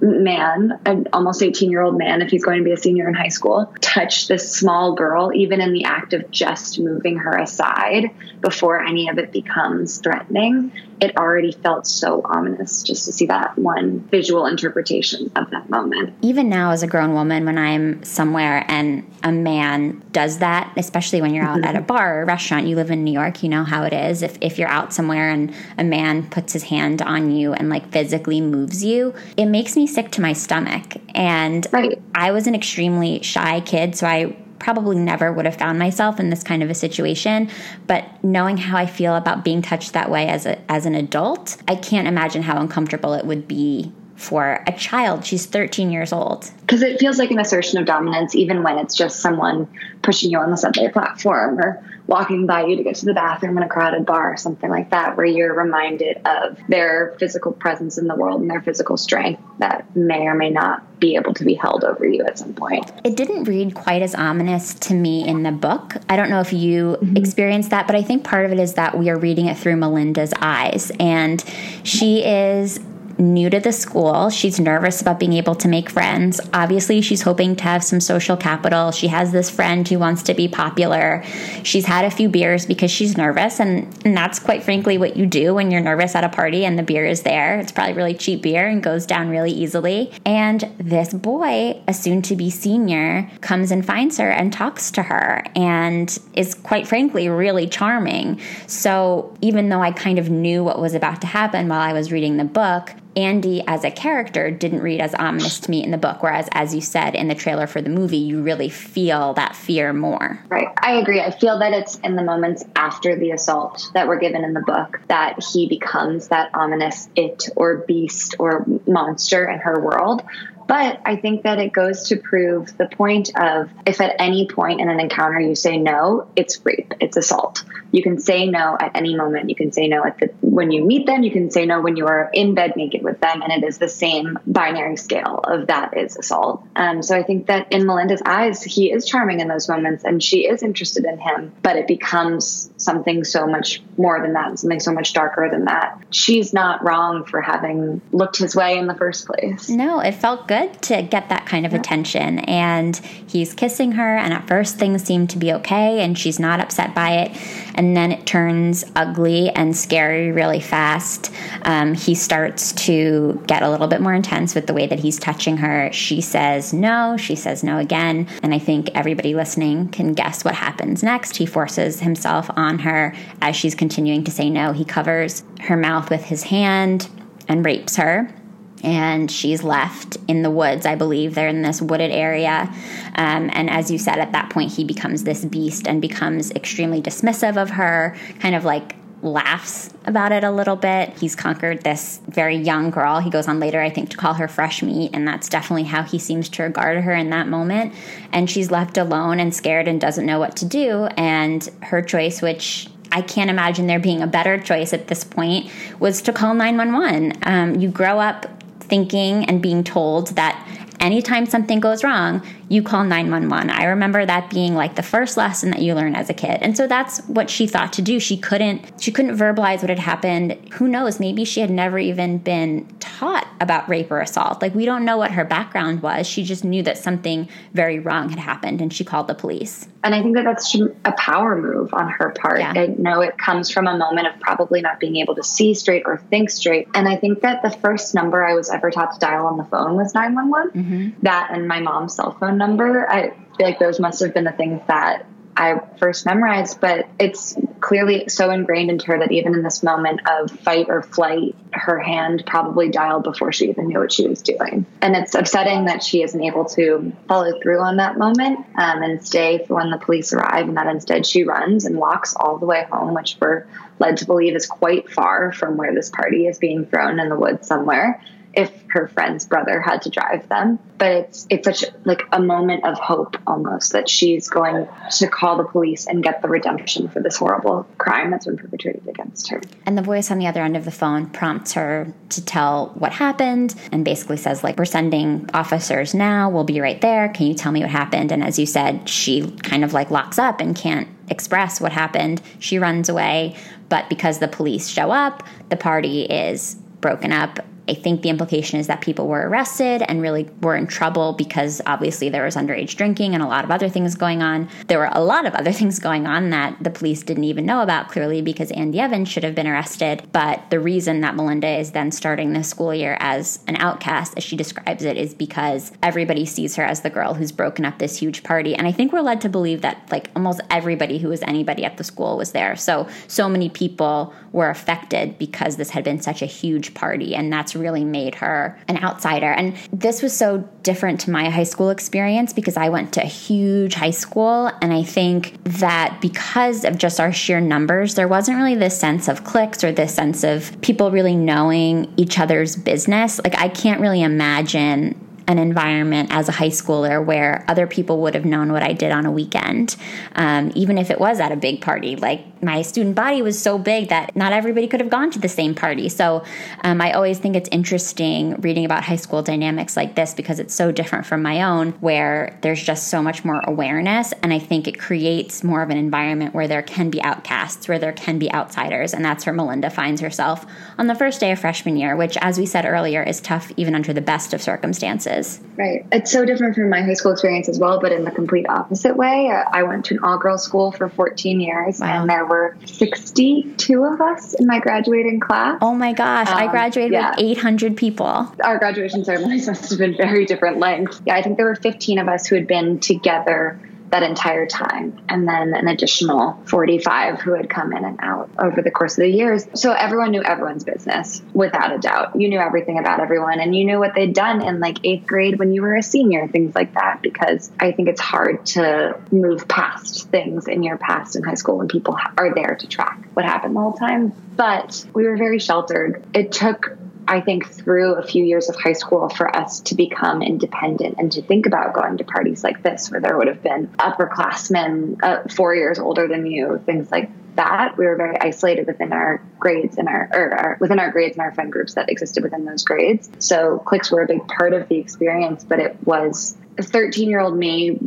man, an almost 18 year old man, if he's going to be a senior in high school, touch this small girl, even in the act of just moving her aside before any of it becomes threatening it already felt so ominous just to see that one visual interpretation of that moment. Even now, as a grown woman, when I'm somewhere and a man does that, especially when you're out mm-hmm. at a bar or restaurant, you live in New York, you know how it is. If, if you're out somewhere and a man puts his hand on you and like physically moves you, it makes me sick to my stomach. And right. I was an extremely shy kid, so I probably never would have found myself in this kind of a situation. But knowing how I feel about being touched that way as, a, as an adult, I can't imagine how uncomfortable it would be for a child. She's 13 years old. Because it feels like an assertion of dominance, even when it's just someone pushing you on the subway platform or walking by you to get to the bathroom in a crowded bar or something like that, where you're reminded of their physical presence in the world and their physical strength that may or may not be able to be held over you at some point. It didn't read quite as ominous to me in the book. I don't know if you mm-hmm. experienced that, but I think part of it is that we are reading it through Melinda's eyes. And she is new to the school. She's nervous about being able to make friends. Obviously, she's hoping to have some social capital. She has this friend who wants to be popular. She's had a few beers because she's nervous, and, and that's quite frankly what you do when you're nervous at a party and the beer is there. It's probably really cheap beer and goes down really easily. And this boy, a soon to be senior, comes and finds her and talks to her and is quite frankly really charming. So even though I kind of knew what was about to happen while I was reading the book, Andy as a character didn't read as ominous to me in the book, whereas, as you said in the trailer for the movie, you really feel that fear more. Right. I agree. I feel that it's in the moments after the assault that were given in the book that he becomes that ominous it or beast or monster in her world. But I think that it goes to prove the point of if at any point in an encounter you say no, it's rape, it's assault. You can say no at any moment. You can say no at the when you meet them, you can say no when you are in bed naked with them, and it is the same binary scale of that is assault. Um, so I think that in Melinda's eyes, he is charming in those moments, and she is interested in him, but it becomes something so much more than that, something so much darker than that. She's not wrong for having looked his way in the first place. No, it felt good good to get that kind of yeah. attention. And he's kissing her, and at first things seem to be okay, and she's not upset by it. And then it turns ugly and scary really fast. Um, he starts to get a little bit more intense with the way that he's touching her. She says no, she says no again. And I think everybody listening can guess what happens next. He forces himself on her as she's continuing to say no. He covers her mouth with his hand and rapes her and she's left in the woods. I believe they're in this wooded area. Um, and as you said, at that point, he becomes this beast and becomes extremely dismissive of her, kind of like laughs about it a little bit. He's conquered this very young girl. He goes on later, I think, to call her fresh meat, and that's definitely how he seems to regard her in that moment. And she's left alone and scared and doesn't know what to do. And her choice, which I can't imagine there being a better choice at this point, was to call 911. Um, you grow up thinking and being told that anytime something goes wrong, you call 911. I remember that being like the first lesson that you learn as a kid. And so that's what she thought to do. She couldn't she couldn't verbalize what had happened. Who knows, maybe she had never even been taught about rape or assault. Like we don't know what her background was. She just knew that something very wrong had happened and she called the police. And I think that that's a power move on her part. Yeah. I know it comes from a moment of probably not being able to see straight or think straight. And I think that the first number I was ever taught to dial on the phone was 911. Mm-hmm. That and my mom's cell phone number. I feel like those must have been the things that I first memorized, but it's clearly so ingrained into her that even in this moment of fight or flight, her hand probably dialed before she even knew what she was doing. And it's upsetting that she isn't able to follow through on that moment um, and stay for when the police arrive, and that instead she runs and walks all the way home, which we're led to believe is quite far from where this party is being thrown in the woods somewhere if her friend's brother had to drive them. But it's it's such like a moment of hope almost that she's going to call the police and get the redemption for this horrible crime that's been perpetrated against her. And the voice on the other end of the phone prompts her to tell what happened and basically says like we're sending officers now, we'll be right there. Can you tell me what happened? And as you said, she kind of like locks up and can't express what happened. She runs away, but because the police show up, the party is broken up I think the implication is that people were arrested and really were in trouble because obviously there was underage drinking and a lot of other things going on. There were a lot of other things going on that the police didn't even know about clearly because Andy Evans should have been arrested. But the reason that Melinda is then starting the school year as an outcast, as she describes it, is because everybody sees her as the girl who's broken up this huge party. And I think we're led to believe that like almost everybody who was anybody at the school was there. So, so many people were affected because this had been such a huge party. And that's really made her an outsider. And this was so different to my high school experience because I went to a huge high school. And I think that because of just our sheer numbers, there wasn't really this sense of cliques or this sense of people really knowing each other's business. Like, I can't really imagine an environment as a high schooler where other people would have known what I did on a weekend, um, even if it was at a big party. Like my student body was so big that not everybody could have gone to the same party. So um, I always think it's interesting reading about high school dynamics like this because it's so different from my own, where there's just so much more awareness. And I think it creates more of an environment where there can be outcasts, where there can be outsiders. And that's where Melinda finds herself on the first day of freshman year, which, as we said earlier, is tough even under the best of circumstances. Right. It's so different from my high school experience as well, but in the complete opposite way. I went to an all girls school for 14 years, wow. and there were 62 of us in my graduating class. Oh my gosh. Um, I graduated yeah. with 800 people. Our graduation ceremonies must have been very different lengths. Yeah, I think there were 15 of us who had been together that entire time. And then an additional 45 who had come in and out over the course of the years. So everyone knew everyone's business without a doubt. You knew everything about everyone and you knew what they'd done in like eighth grade when you were a senior, things like that. Because I think it's hard to move past things in your past in high school when people are there to track what happened the whole time. But we were very sheltered. It took I think, through a few years of high school for us to become independent and to think about going to parties like this, where there would have been upperclassmen uh, four years older than you, things like that. We were very isolated within our grades and our, or our, within our grades and our friend groups that existed within those grades. So cliques were a big part of the experience, but it was a 13 year old me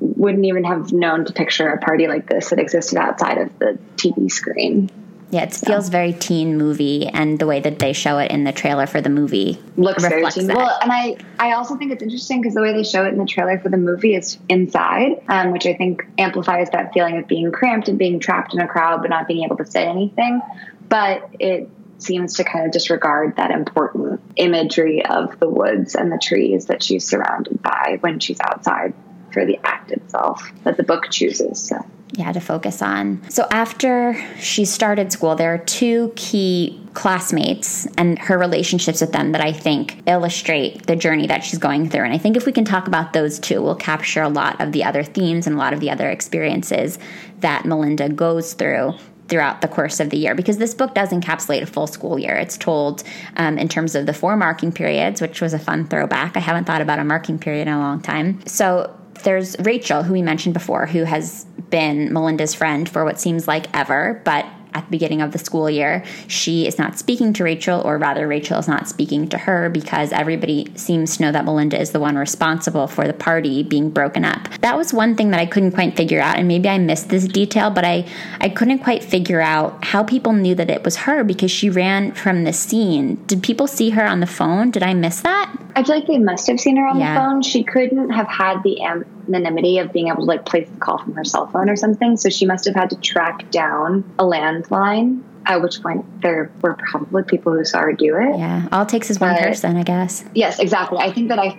wouldn't even have known to picture a party like this that existed outside of the TV screen. Yeah, it feels so. very teen movie, and the way that they show it in the trailer for the movie looks very teen. That. Well, and I, I also think it's interesting because the way they show it in the trailer for the movie is inside, um, which I think amplifies that feeling of being cramped and being trapped in a crowd but not being able to say anything. But it seems to kind of disregard that important imagery of the woods and the trees that she's surrounded by when she's outside for the act itself that the book chooses. So yeah to focus on. So after she started school, there are two key classmates and her relationships with them that I think illustrate the journey that she's going through. And I think if we can talk about those two, we'll capture a lot of the other themes and a lot of the other experiences that Melinda goes through throughout the course of the year because this book does encapsulate a full school year. It's told um, in terms of the four marking periods, which was a fun throwback. I haven't thought about a marking period in a long time. So there's Rachel, who we mentioned before, who has been Melinda's friend for what seems like ever, but at the beginning of the school year, she is not speaking to Rachel, or rather, Rachel is not speaking to her because everybody seems to know that Melinda is the one responsible for the party being broken up. That was one thing that I couldn't quite figure out, and maybe I missed this detail, but I, I couldn't quite figure out how people knew that it was her because she ran from the scene. Did people see her on the phone? Did I miss that? I feel like they must have seen her on yeah. the phone. She couldn't have had the anonymity of being able to like place the call from her cell phone or something. So she must have had to track down a landline. At which point there were probably people who saw her do it. Yeah, all it takes is one but, person, I guess. Yes, exactly. I think that I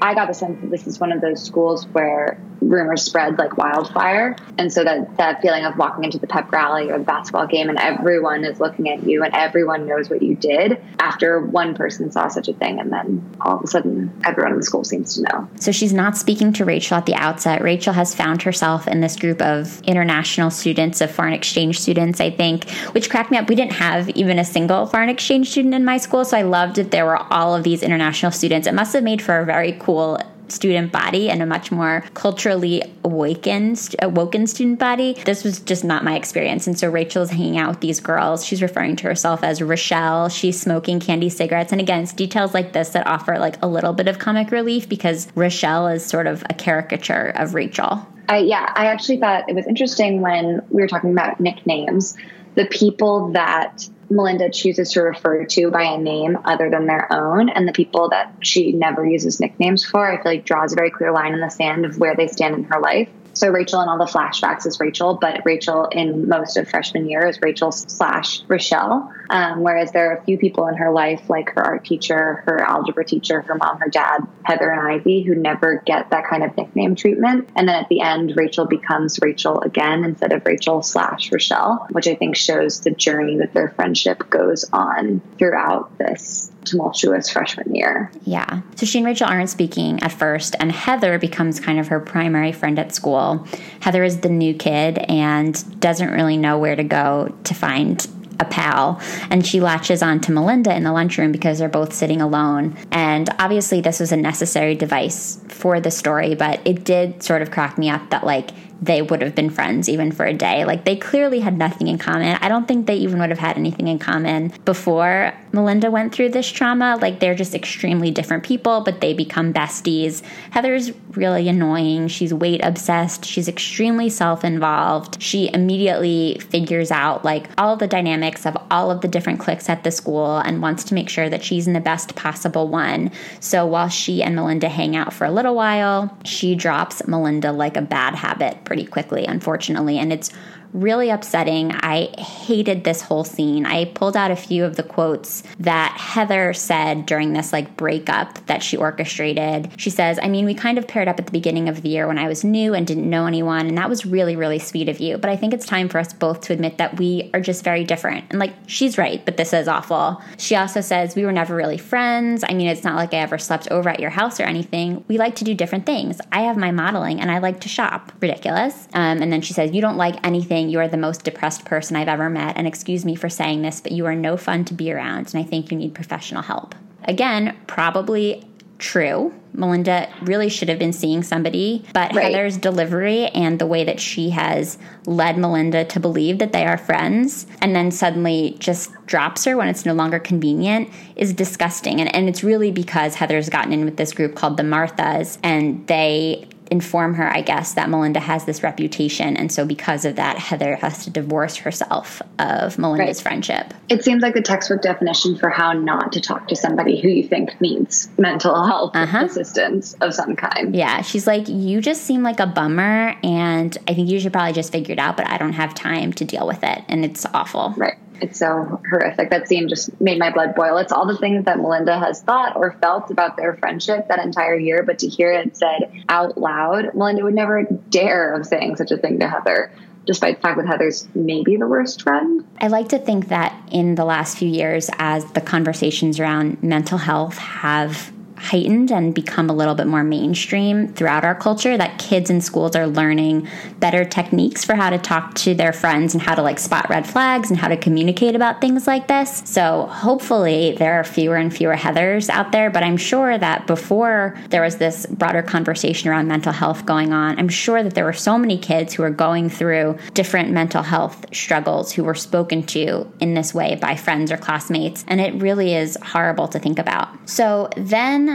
I got the sense that this is one of those schools where rumors spread like wildfire. And so that, that feeling of walking into the pep rally or the basketball game and everyone is looking at you and everyone knows what you did after one person saw such a thing. And then all of a sudden, everyone in the school seems to know. So she's not speaking to Rachel at the outset. Rachel has found herself in this group of international students, of foreign exchange students, I think, which cracked me up. We didn't have even a single foreign exchange student in my school. So I loved that there were all of these international students. It must have made for a very cool student body and a much more culturally awakened awoken student body. This was just not my experience. And so Rachel's hanging out with these girls. She's referring to herself as Rochelle. She's smoking candy cigarettes. And again, it's details like this that offer like a little bit of comic relief because Rochelle is sort of a caricature of Rachel. I, yeah, I actually thought it was interesting when we were talking about nicknames. The people that Melinda chooses to refer to by a name other than their own, and the people that she never uses nicknames for, I feel like draws a very clear line in the sand of where they stand in her life. So Rachel in all the flashbacks is Rachel, but Rachel in most of freshman year is Rachel slash Rochelle. Um, whereas there are a few people in her life, like her art teacher, her algebra teacher, her mom, her dad, Heather and Ivy, who never get that kind of nickname treatment. And then at the end, Rachel becomes Rachel again instead of Rachel slash Rochelle, which I think shows the journey that their friendship goes on throughout this tumultuous freshman year. Yeah. So she and Rachel aren't speaking at first, and Heather becomes kind of her primary friend at school. Heather is the new kid and doesn't really know where to go to find a pal and she latches on to Melinda in the lunchroom because they're both sitting alone. And obviously, this was a necessary device for the story, but it did sort of crack me up that, like, they would have been friends even for a day. Like they clearly had nothing in common. I don't think they even would have had anything in common before Melinda went through this trauma. Like they're just extremely different people, but they become besties. Heather's really annoying. She's weight obsessed. She's extremely self involved. She immediately figures out like all the dynamics of all of the different cliques at the school and wants to make sure that she's in the best possible one. So while she and Melinda hang out for a little while, she drops Melinda like a bad habit pretty quickly, unfortunately. And it's really upsetting. I hated this whole scene. I pulled out a few of the quotes that Heather said during this like breakup that she orchestrated. She says, I mean, we kind of paired up at the beginning of the year when I was new and didn't know anyone, and that was really, really sweet of you. But I think it's time for us both to admit that we are just very different. And like, she's right, but this is awful. She also says, We were never really friends. I mean, it's not like I ever slept over at your house or anything. We like to do different things. I have my modeling and I like to shop. Ridiculous. Um, and then she says, You don't like anything saying, You are the most depressed person I've ever met, and excuse me for saying this, but you are no fun to be around, and I think you need professional help. Again, probably true. Melinda really should have been seeing somebody, but right. Heather's delivery and the way that she has led Melinda to believe that they are friends and then suddenly just drops her when it's no longer convenient is disgusting. And, and it's really because Heather's gotten in with this group called the Marthas and they inform her, I guess, that Melinda has this reputation. And so, because of that, Heather has to divorce herself of Melinda's right. friendship. It seems like the textbook definition for how not to talk to somebody who you think needs mental health uh-huh. assistance of some kind. Yeah. She's like, You just seem like a bummer. And I think you should probably just figure it out, but I don't have time to deal with it. And it's awful. Right it's so horrific. That scene just made my blood boil. It's all the things that Melinda has thought or felt about their friendship that entire year, but to hear it said out loud, Melinda would never dare of saying such a thing to Heather. Despite the fact that Heather's maybe the worst friend. I like to think that in the last few years, as the conversations around mental health have heightened and become a little bit more mainstream throughout our culture that kids in schools are learning better techniques for how to talk to their friends and how to like spot red flags and how to communicate about things like this. So hopefully there are fewer and fewer Heathers out there, but I'm sure that before there was this broader conversation around mental health going on, I'm sure that there were so many kids who are going through different mental health struggles who were spoken to in this way by friends or classmates. And it really is horrible to think about. So then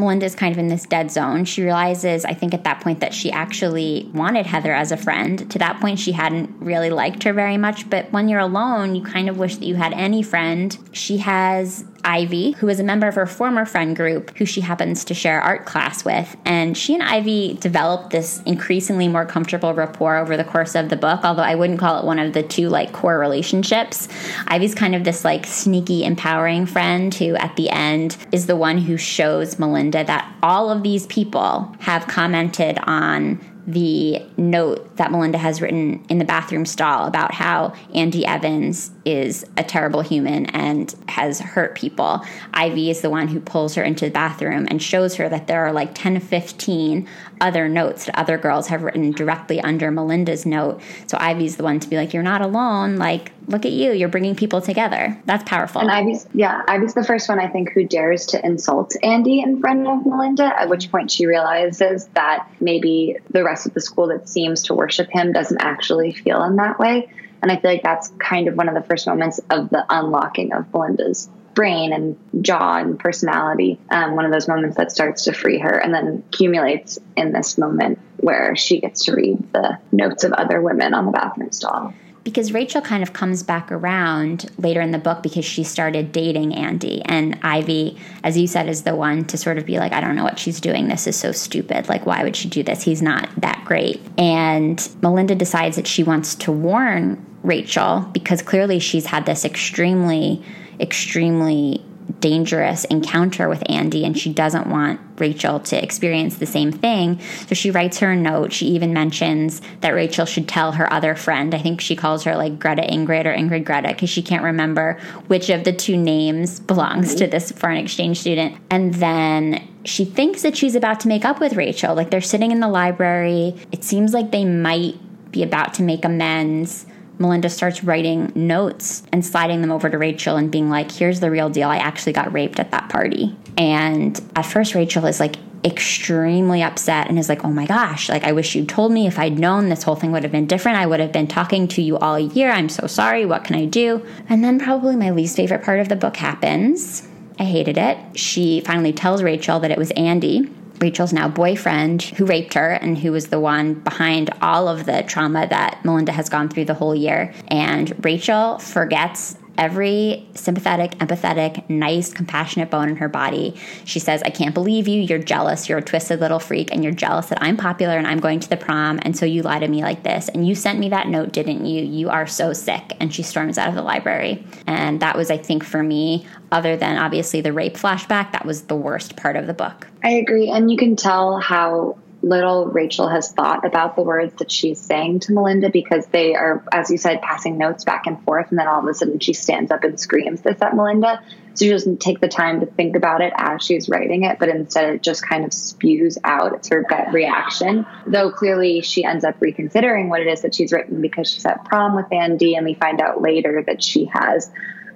Melinda is kind of in this dead zone. She realizes, I think, at that point that she actually wanted Heather as a friend. To that point, she hadn't really liked her very much, but when you're alone, you kind of wish that you had any friend. She has Ivy, who is a member of her former friend group, who she happens to share art class with. And she and Ivy developed this increasingly more comfortable rapport over the course of the book, although I wouldn't call it one of the two like core relationships. Ivy's kind of this like sneaky, empowering friend who at the end is the one who shows Melinda that all of these people have commented on the note that Melinda has written in the bathroom stall about how Andy Evans is a terrible human and has hurt people. Ivy is the one who pulls her into the bathroom and shows her that there are like 10 to 15 other notes that other girls have written directly under Melinda's note. So Ivy's the one to be like, You're not alone. Like, look at you. You're bringing people together. That's powerful. And Ivy's, yeah, Ivy's the first one I think who dares to insult Andy in front of Melinda, at which point she realizes that maybe the rest of the school that seems to worship him doesn't actually feel in that way. And I feel like that's kind of one of the first moments of the unlocking of Melinda's brain and jaw and personality. Um, one of those moments that starts to free her and then accumulates in this moment where she gets to read the notes of other women on the bathroom stall because Rachel kind of comes back around later in the book because she started dating Andy. And Ivy, as you said, is the one to sort of be like, I don't know what she's doing. This is so stupid. Like, why would she do this? He's not that great. And Melinda decides that she wants to warn Rachel because clearly she's had this extremely, extremely dangerous encounter with Andy and she doesn't want Rachel to experience the same thing. So she writes her a note. She even mentions that Rachel should tell her other friend. I think she calls her like Greta Ingrid or Ingrid Greta because she can't remember which of the two names belongs to this foreign exchange student. And then she thinks that she's about to make up with Rachel. Like they're sitting in the library. It seems like they might be about to make amends. Melinda starts writing notes and sliding them over to Rachel and being like, here's the real deal. I actually got raped at that party. And at first, Rachel is like extremely upset and is like, oh my gosh, like I wish you told me. If I'd known this whole thing would have been different, I would have been talking to you all year. I'm so sorry. What can I do? And then, probably my least favorite part of the book happens. I hated it. She finally tells Rachel that it was Andy Rachel's now boyfriend who raped her and who was the one behind all of the trauma that Melinda has gone through the whole year. And Rachel forgets every sympathetic, empathetic, nice, compassionate bone in her body. She says, I can't believe you. You're jealous. You're a twisted little freak. And you're jealous that I'm popular and I'm going to the prom. And so you lie to me like this. And you sent me that note, didn't you? You are so sick. And she storms out of the library. And that was, I think, for me, other than obviously the rape flashback, that was the worst part of the book. I agree. And you can tell how little Rachel has thought about the words that she's saying to Melinda because they are, as you said, passing notes back and forth. And then all of a sudden she stands up and screams this at Melinda. So she doesn't take the time to think about it as she's writing it, but instead it just kind of spews out. It's her gut reaction. Though clearly she ends up reconsidering what it is that she's written because she's at prom with Andy, and we find out later that she has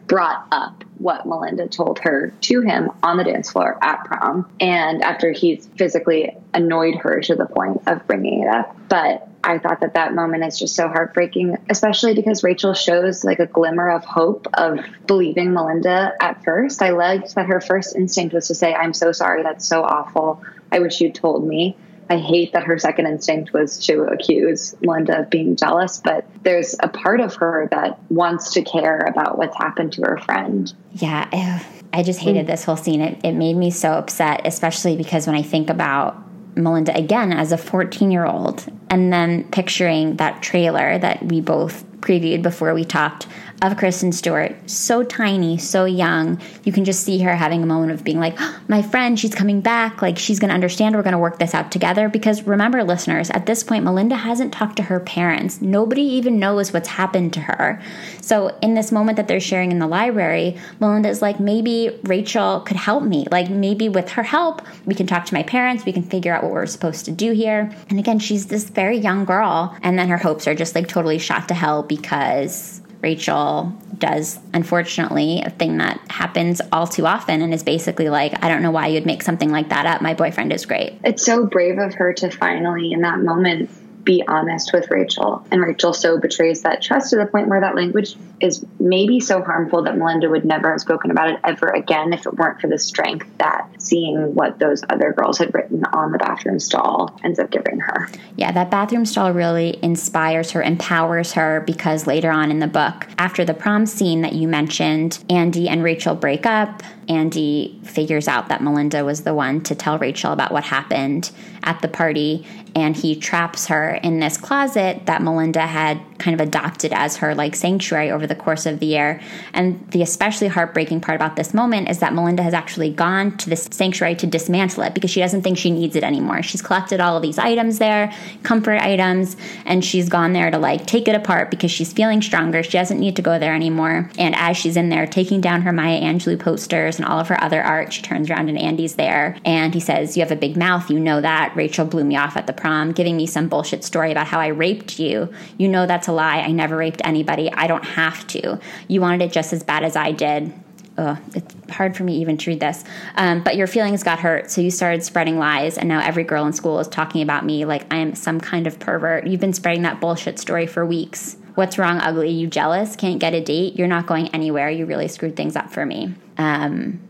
brought up what Melinda told her to him on the dance floor at prom. And after he's physically annoyed her to the point of bringing it up. But I thought that that moment is just so heartbreaking, especially because Rachel shows like a glimmer of hope of believing Melinda at first. I liked that her first instinct was to say, I'm so sorry, that's so awful. I wish you'd told me. I hate that her second instinct was to accuse Linda of being jealous, but there's a part of her that wants to care about what's happened to her friend. Yeah, I just hated mm. this whole scene. It, it made me so upset, especially because when I think about Melinda again as a 14 year old, and then picturing that trailer that we both previewed before we talked of Kristen Stewart, so tiny, so young. You can just see her having a moment of being like, oh, my friend, she's coming back. Like, she's going to understand. We're going to work this out together. Because remember, listeners, at this point, Melinda hasn't talked to her parents. Nobody even knows what's happened to her. So, in this moment that they're sharing in the library, Melinda is like, maybe Rachel could help me. Like, maybe with her help, we can talk to my parents. We can figure out what we're supposed to do here. And again, she's this very young girl. And then her hopes are just like totally shot to hell because Rachel does, unfortunately, a thing that happens all too often and is basically like, I don't know why you'd make something like that up. My boyfriend is great. It's so brave of her to finally, in that moment, be honest with Rachel. And Rachel so betrays that trust to the point where that language is maybe so harmful that Melinda would never have spoken about it ever again if it weren't for the strength that seeing what those other girls had written on the bathroom stall ends up giving her. Yeah, that bathroom stall really inspires her, empowers her because later on in the book, after the prom scene that you mentioned, Andy and Rachel break up. Andy figures out that Melinda was the one to tell Rachel about what happened at the party and he traps her in this closet that Melinda had kind of adopted as her like sanctuary over the course of the year. And the especially heartbreaking part about this moment is that Melinda has actually gone to this sanctuary to dismantle it because she doesn't think she needs it anymore. She's collected all of these items there, comfort items, and she's gone there to like take it apart because she's feeling stronger. She doesn't need to go there anymore. And as she's in there taking down her Maya Angelou posters and all of her other art, she turns around and Andy's there and he says, You have a big mouth, you know that. Rachel blew me off at the prom, giving me some bullshit story about how I raped you. You know that's a lie. I never raped anybody. I don't have to. You wanted it just as bad as I did. Ugh, it's hard for me even to read this. Um, but your feelings got hurt, so you started spreading lies, and now every girl in school is talking about me like I am some kind of pervert. You've been spreading that bullshit story for weeks. What's wrong, ugly? You jealous? Can't get a date? You're not going anywhere. You really screwed things up for me. Um,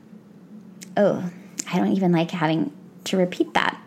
oh, I don't even like having to repeat that.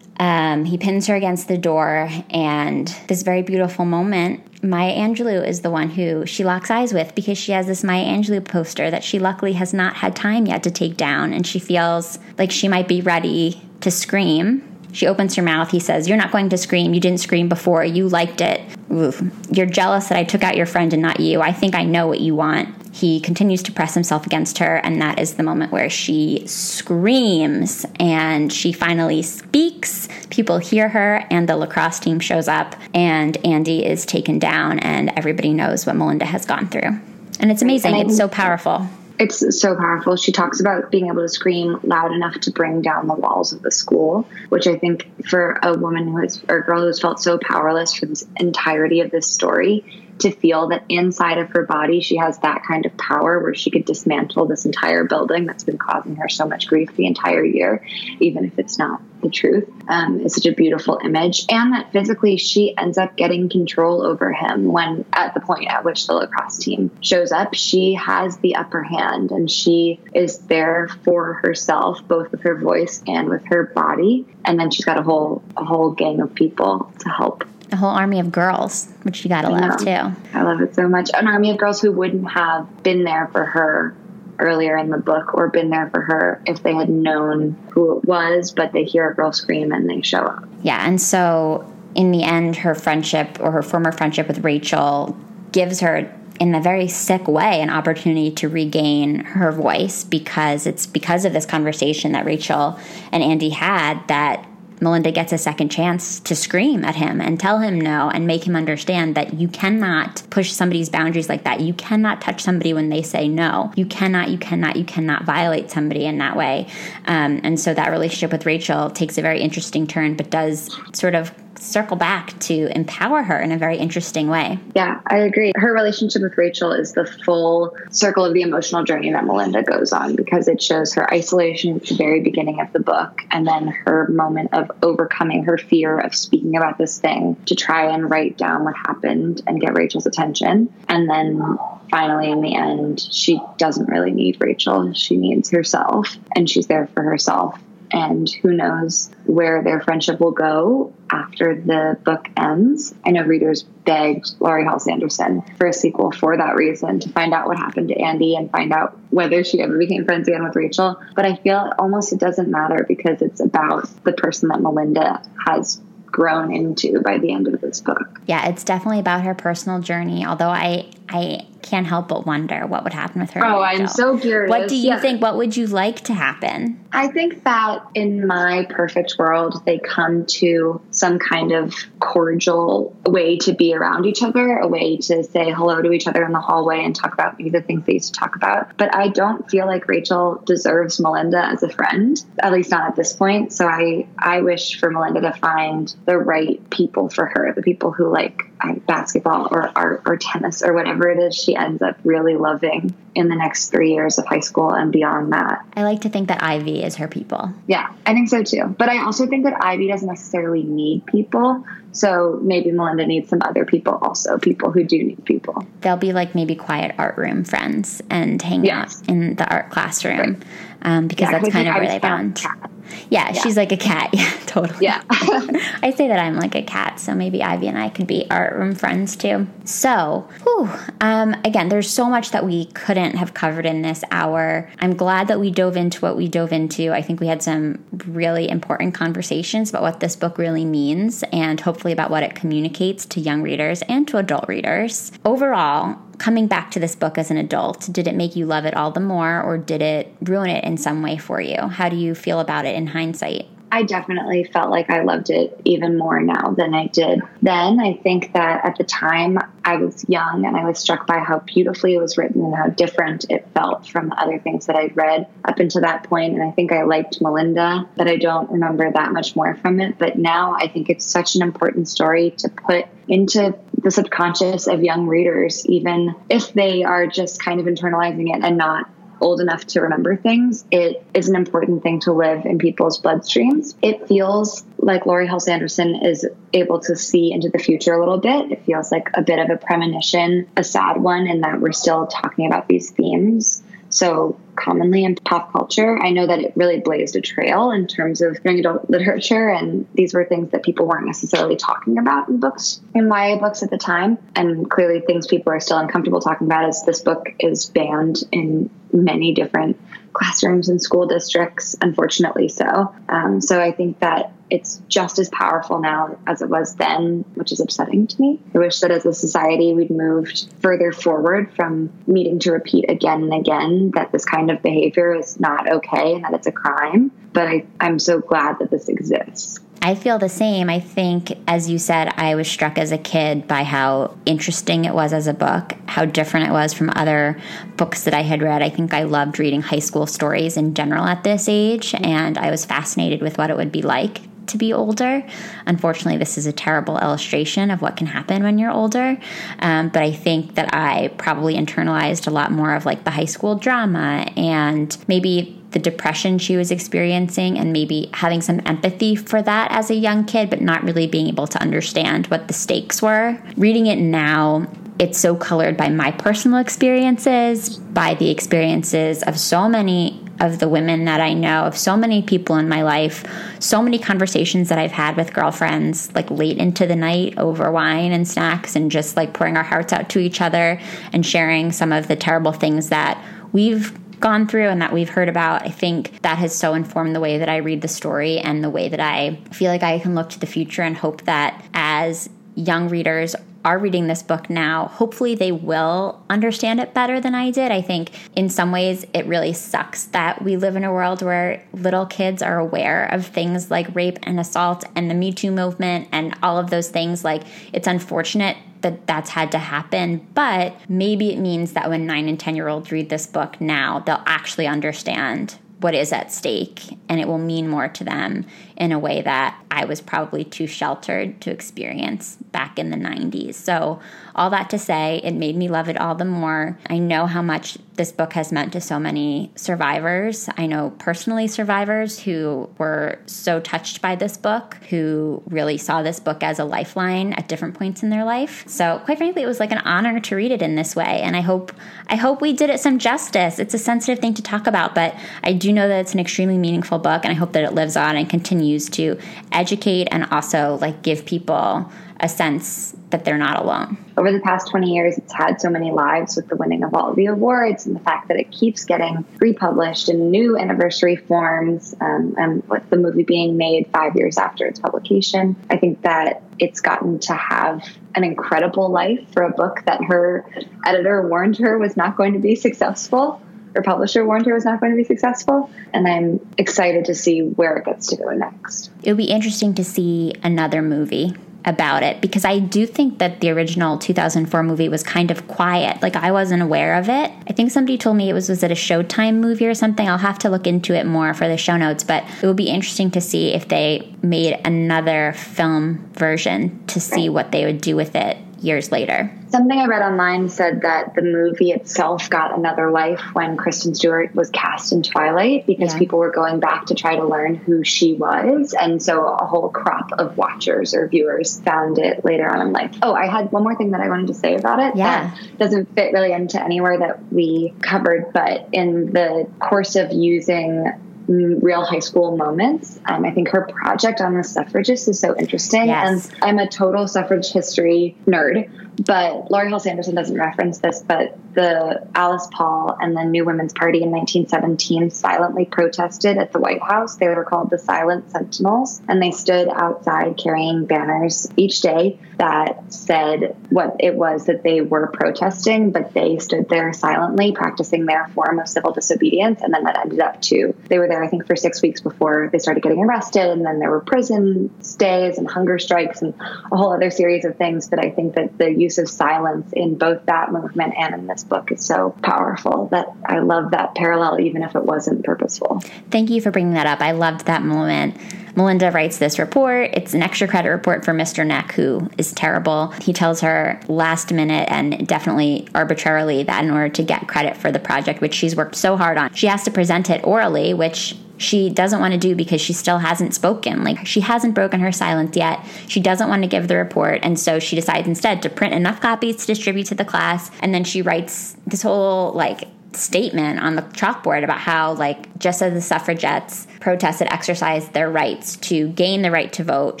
Um, he pins her against the door, and this very beautiful moment. Maya Angelou is the one who she locks eyes with because she has this Maya Angelou poster that she luckily has not had time yet to take down, and she feels like she might be ready to scream. She opens her mouth. He says, You're not going to scream. You didn't scream before. You liked it. You're jealous that I took out your friend and not you. I think I know what you want. He continues to press himself against her, and that is the moment where she screams and she finally speaks. People hear her, and the lacrosse team shows up, and Andy is taken down, and everybody knows what Melinda has gone through. And it's amazing. It's so powerful. It's so powerful. She talks about being able to scream loud enough to bring down the walls of the school, which I think for a woman who has, or a girl who has felt so powerless for this entirety of this story, to feel that inside of her body she has that kind of power where she could dismantle this entire building that's been causing her so much grief the entire year, even if it's not the truth, um, is such a beautiful image. And that physically she ends up getting control over him when, at the point at which the lacrosse team shows up, she has the upper hand and she is there for herself, both with her voice and with her body. And then she's got a whole a whole gang of people to help a whole army of girls, which you gotta love too. I love it so much. An army of girls who wouldn't have been there for her earlier in the book or been there for her if they had known who it was, but they hear a girl scream and they show up. Yeah, and so in the end, her friendship or her former friendship with Rachel gives her in a very sick way an opportunity to regain her voice because it's because of this conversation that Rachel and Andy had that Melinda gets a second chance to scream at him and tell him no and make him understand that you cannot push somebody's boundaries like that. You cannot touch somebody when they say no. You cannot, you cannot, you cannot violate somebody in that way. Um, and so that relationship with Rachel takes a very interesting turn, but does sort of circle back to empower her in a very interesting way. Yeah, I agree. Her relationship with Rachel is the full circle of the emotional journey that Melinda goes on because it shows her isolation at the very beginning of the book and then her moment of overcoming her fear of speaking about this thing to try and write down what happened and get Rachel's attention. And then finally, in the end, she doesn't really need Rachel. She needs herself and she's there for herself and who knows where their friendship will go after the book ends. I know readers begged Laurie Halse Anderson for a sequel for that reason to find out what happened to Andy and find out whether she ever became friends again with Rachel. But I feel almost it doesn't matter because it's about the person that Melinda has grown into by the end of this book. Yeah, it's definitely about her personal journey. Although I I can't help but wonder what would happen with her. Oh, I'm so curious. What do you yeah. think? What would you like to happen? I think that in my perfect world, they come to some kind of cordial way to be around each other, a way to say hello to each other in the hallway and talk about maybe the things they used to talk about. But I don't feel like Rachel deserves Melinda as a friend, at least not at this point. So I, I wish for Melinda to find the right people for her, the people who like basketball or art or tennis or whatever it is she ends up really loving in the next three years of high school and beyond that. I like to think that Ivy is her people. Yeah, I think so too. But I also think that Ivy doesn't necessarily need people. So maybe Melinda needs some other people also, people who do need people. They'll be like maybe quiet art room friends and hang yes. out in the art classroom right. um, because yeah, that's kind of where they bond. Cat. Yeah, yeah, she's like a cat. Yeah, totally. Yeah. I say that I'm like a cat, so maybe Ivy and I could be art room friends too. So, whew, um, again, there's so much that we couldn't have covered in this hour. I'm glad that we dove into what we dove into. I think we had some really important conversations about what this book really means and hopefully about what it communicates to young readers and to adult readers. Overall, coming back to this book as an adult, did it make you love it all the more or did it ruin it in some way for you? How do you feel about it in hindsight? I definitely felt like I loved it even more now than I did then. I think that at the time I was young and I was struck by how beautifully it was written and how different it felt from the other things that I'd read up until that point. And I think I liked Melinda, but I don't remember that much more from it. But now I think it's such an important story to put into the subconscious of young readers, even if they are just kind of internalizing it and not old enough to remember things, it is an important thing to live in people's bloodstreams. It feels like Laurie Halse Anderson is able to see into the future a little bit. It feels like a bit of a premonition, a sad one, in that we're still talking about these themes so commonly in pop culture. I know that it really blazed a trail in terms of young adult literature, and these were things that people weren't necessarily talking about in books, in YA books at the time. And clearly, things people are still uncomfortable talking about as this book is banned in many different classrooms and school districts, unfortunately so. Um, so I think that it's just as powerful now as it was then, which is upsetting to me. I wish that as a society we'd moved further forward from needing to repeat again and again that this kind of behavior is not okay and that it's a crime. But I, I'm so glad that this exists. I feel the same. I think, as you said, I was struck as a kid by how interesting it was as a book, how different it was from other books that I had read. I think I loved reading high school stories in general at this age, and I was fascinated with what it would be like to be older. Unfortunately, this is a terrible illustration of what can happen when you're older. Um, but I think that I probably internalized a lot more of like the high school drama and maybe the depression she was experiencing and maybe having some empathy for that as a young kid, but not really being able to understand what the stakes were. Reading it now, it's so colored by my personal experiences, by the experiences of so many of the women that I know, of so many people in my life, so many conversations that I've had with girlfriends, like late into the night over wine and snacks, and just like pouring our hearts out to each other and sharing some of the terrible things that we've gone through and that we've heard about, I think that has so informed the way that I read the story and the way that I feel like I can look to the future and hope that as young readers are reading this book now, hopefully they will understand it better than I did. I think in some ways it really sucks that we live in a world where little kids are aware of things like rape and assault and the Me Too movement and all of those things. Like it's unfortunate that that's had to happen, but maybe it means that when nine and 10 year olds read this book now, they'll actually understand what is at stake and it will mean more to them in a way that I was probably too sheltered to experience back in the 90s. So, all that to say, it made me love it all the more. I know how much this book has meant to so many survivors. I know personally survivors who were so touched by this book, who really saw this book as a lifeline at different points in their life. So, quite frankly, it was like an honor to read it in this way, and I hope I hope we did it some justice. It's a sensitive thing to talk about, but I do know that it's an extremely meaningful book, and I hope that it lives on and continues to educate and also like give people a sense that they're not alone. Over the past 20 years, it's had so many lives with the winning of all the awards and the fact that it keeps getting republished in new anniversary forms um, and with the movie being made five years after its publication. I think that it's gotten to have an incredible life for a book that her editor warned her was not going to be successful her publisher warned her was not going to be successful. And I'm excited to see where it gets to go next. It would be interesting to see another movie about it because I do think that the original 2004 movie was kind of quiet. Like I wasn't aware of it. I think somebody told me it was was it a Showtime movie or something. I'll have to look into it more for the show notes, but it would be interesting to see if they made another film version to see what they would do with it years later. Something I read online said that the movie itself got another life when Kristen Stewart was cast in Twilight because yeah. people were going back to try to learn who she was. And so a whole crop of watchers or viewers found it later on in life. Oh, I had one more thing that I wanted to say about it. Yeah. That doesn't fit really into anywhere that we covered, but in the course of using real high school moments. Um, I think her project on the suffragists is so interesting. Yes. And I'm a total suffrage history nerd, but Laurie Halse Anderson doesn't reference this, but the Alice Paul and the New Women's Party in 1917 silently protested at the White House. They were called the Silent Sentinels, and they stood outside carrying banners each day that said what it was that they were protesting, but they stood there silently practicing their form of civil disobedience. And then that ended up to, they were there, I think, for six weeks before they started getting arrested. And then there were prison stays and hunger strikes and a whole other series of things. But I think that the use of silence in both that movement and in this book is so powerful that I love that parallel, even if it wasn't purposeful. Thank you for bringing that up. I loved that moment. Melinda writes this report. It's an extra credit report for Mr. Neck, who is terrible. He tells her last minute and definitely arbitrarily that in order to get credit for the project, which she's worked so hard on, she has to present it orally, which she doesn't want to do because she still hasn't spoken. Like she hasn't broken her silence yet. She doesn't want to give the report. And so she decides instead to print enough copies to distribute to the class. And then she writes this whole like statement on the chalkboard about how, like, just as the suffragettes protested, exercised their rights to gain the right to vote,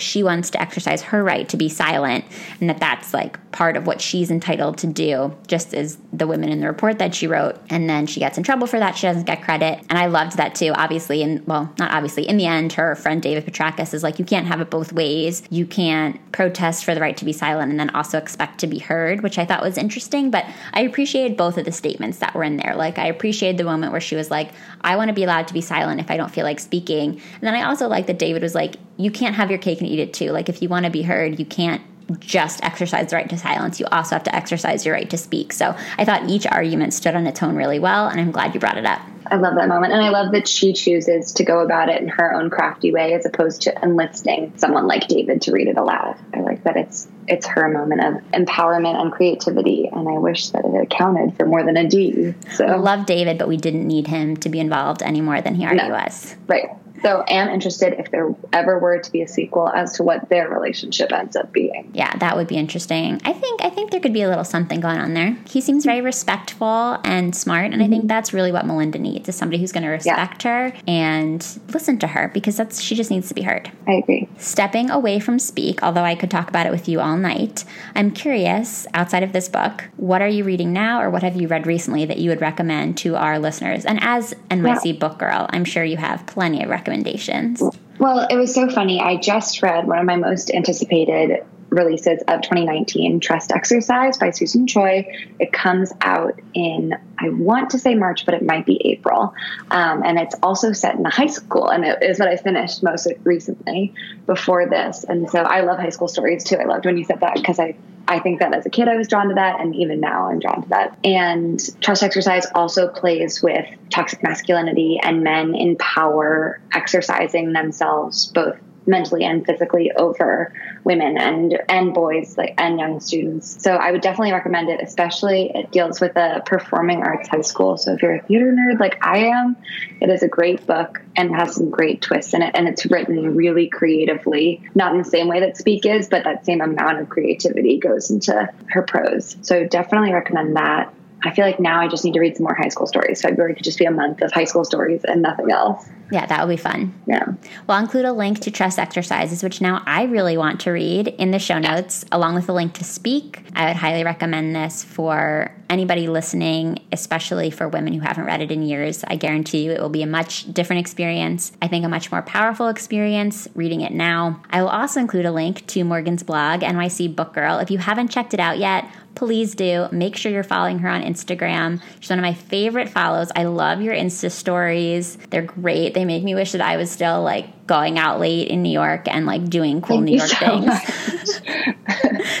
she wants to exercise her right to be silent, and that that's like part of what she's entitled to do, just as the women in the report that she wrote. And then she gets in trouble for that. She doesn't get credit. And I loved that too, obviously. And well, not obviously. In the end, her friend David Petrakis is like, you can't have it both ways. You can't protest for the right to be silent and then also expect to be heard, which I thought was interesting. But I appreciated both of the statements that were in there. Like, I appreciated the moment where she was like, I want to be allowed to be silent if I don't feel like speaking. And then I also like that David was like, you can't have your cake and eat it too. Like, if you want to be heard, you can't just exercise the right to silence. You also have to exercise your right to speak. So I thought each argument stood on its own really well, and I'm glad you brought it up. I love that moment. And I love that she chooses to go about it in her own crafty way as opposed to enlisting someone like David to read it aloud. I like that it's it's her moment of empowerment and creativity. And I wish that it accounted for more than a D. So I love David, but we didn't need him to be involved any more than he already no. was. Right. So am interested if there ever were to be a sequel as to what their relationship ends up being. Yeah, that would be interesting. I think I think there could be a little something going on there. He seems very respectful and smart, and mm-hmm. I think mm-hmm. that's really what Melinda needs is somebody who's going to respect yeah. her and listen to her because that's she just needs to be heard. I agree. Stepping away from speak, although I could talk about it with you all night, I'm curious, outside of this book, what are you reading now or what have you read recently that you would recommend to our listeners? And as NYC yeah. book girl, I'm sure you have plenty of recommendations recommendations? Well, it was so funny. I just read one of my most anticipated releases of 2019, Trust Exercise by Susan Choi. It comes out in, I want to say March, but it might be April. Um, and it's also set in a high school, and it is what I finished most recently before this. And so I love high school stories too. I loved when you said that because I I think that as a kid I was drawn to that, and even now I'm drawn to that. And trust exercise also plays with toxic masculinity and men in power exercising themselves both mentally and physically over women and and boys like and young students. So I would definitely recommend it, especially it deals with a performing arts high school. So if you're a theater nerd like I am, it is a great book and has some great twists in it and it's written really creatively. Not in the same way that Speak is, but that same amount of creativity goes into her prose. So definitely recommend that. I feel like now I just need to read some more high school stories. February could just be a month of high school stories and nothing else. Yeah, that would be fun. Yeah. Well, I'll include a link to Trust Exercises, which now I really want to read in the show notes, along with a link to Speak. I would highly recommend this for anybody listening, especially for women who haven't read it in years. I guarantee you it will be a much different experience. I think a much more powerful experience reading it now. I will also include a link to Morgan's blog, NYC Book Girl. If you haven't checked it out yet, please do. Make sure you're following her on Instagram. She's one of my favorite follows. I love your Insta stories. They're great. They make me wish that I was still like going out late in New York and like doing cool Thank New York so things.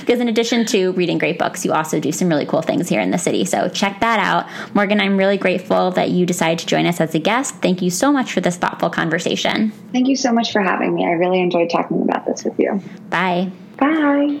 because in addition to reading great books, you also do some really cool things here in the city. So check that out. Morgan, I'm really grateful that you decided to join us as a guest. Thank you so much for this thoughtful conversation. Thank you so much for having me. I really enjoyed talking about this with you. Bye. Bye.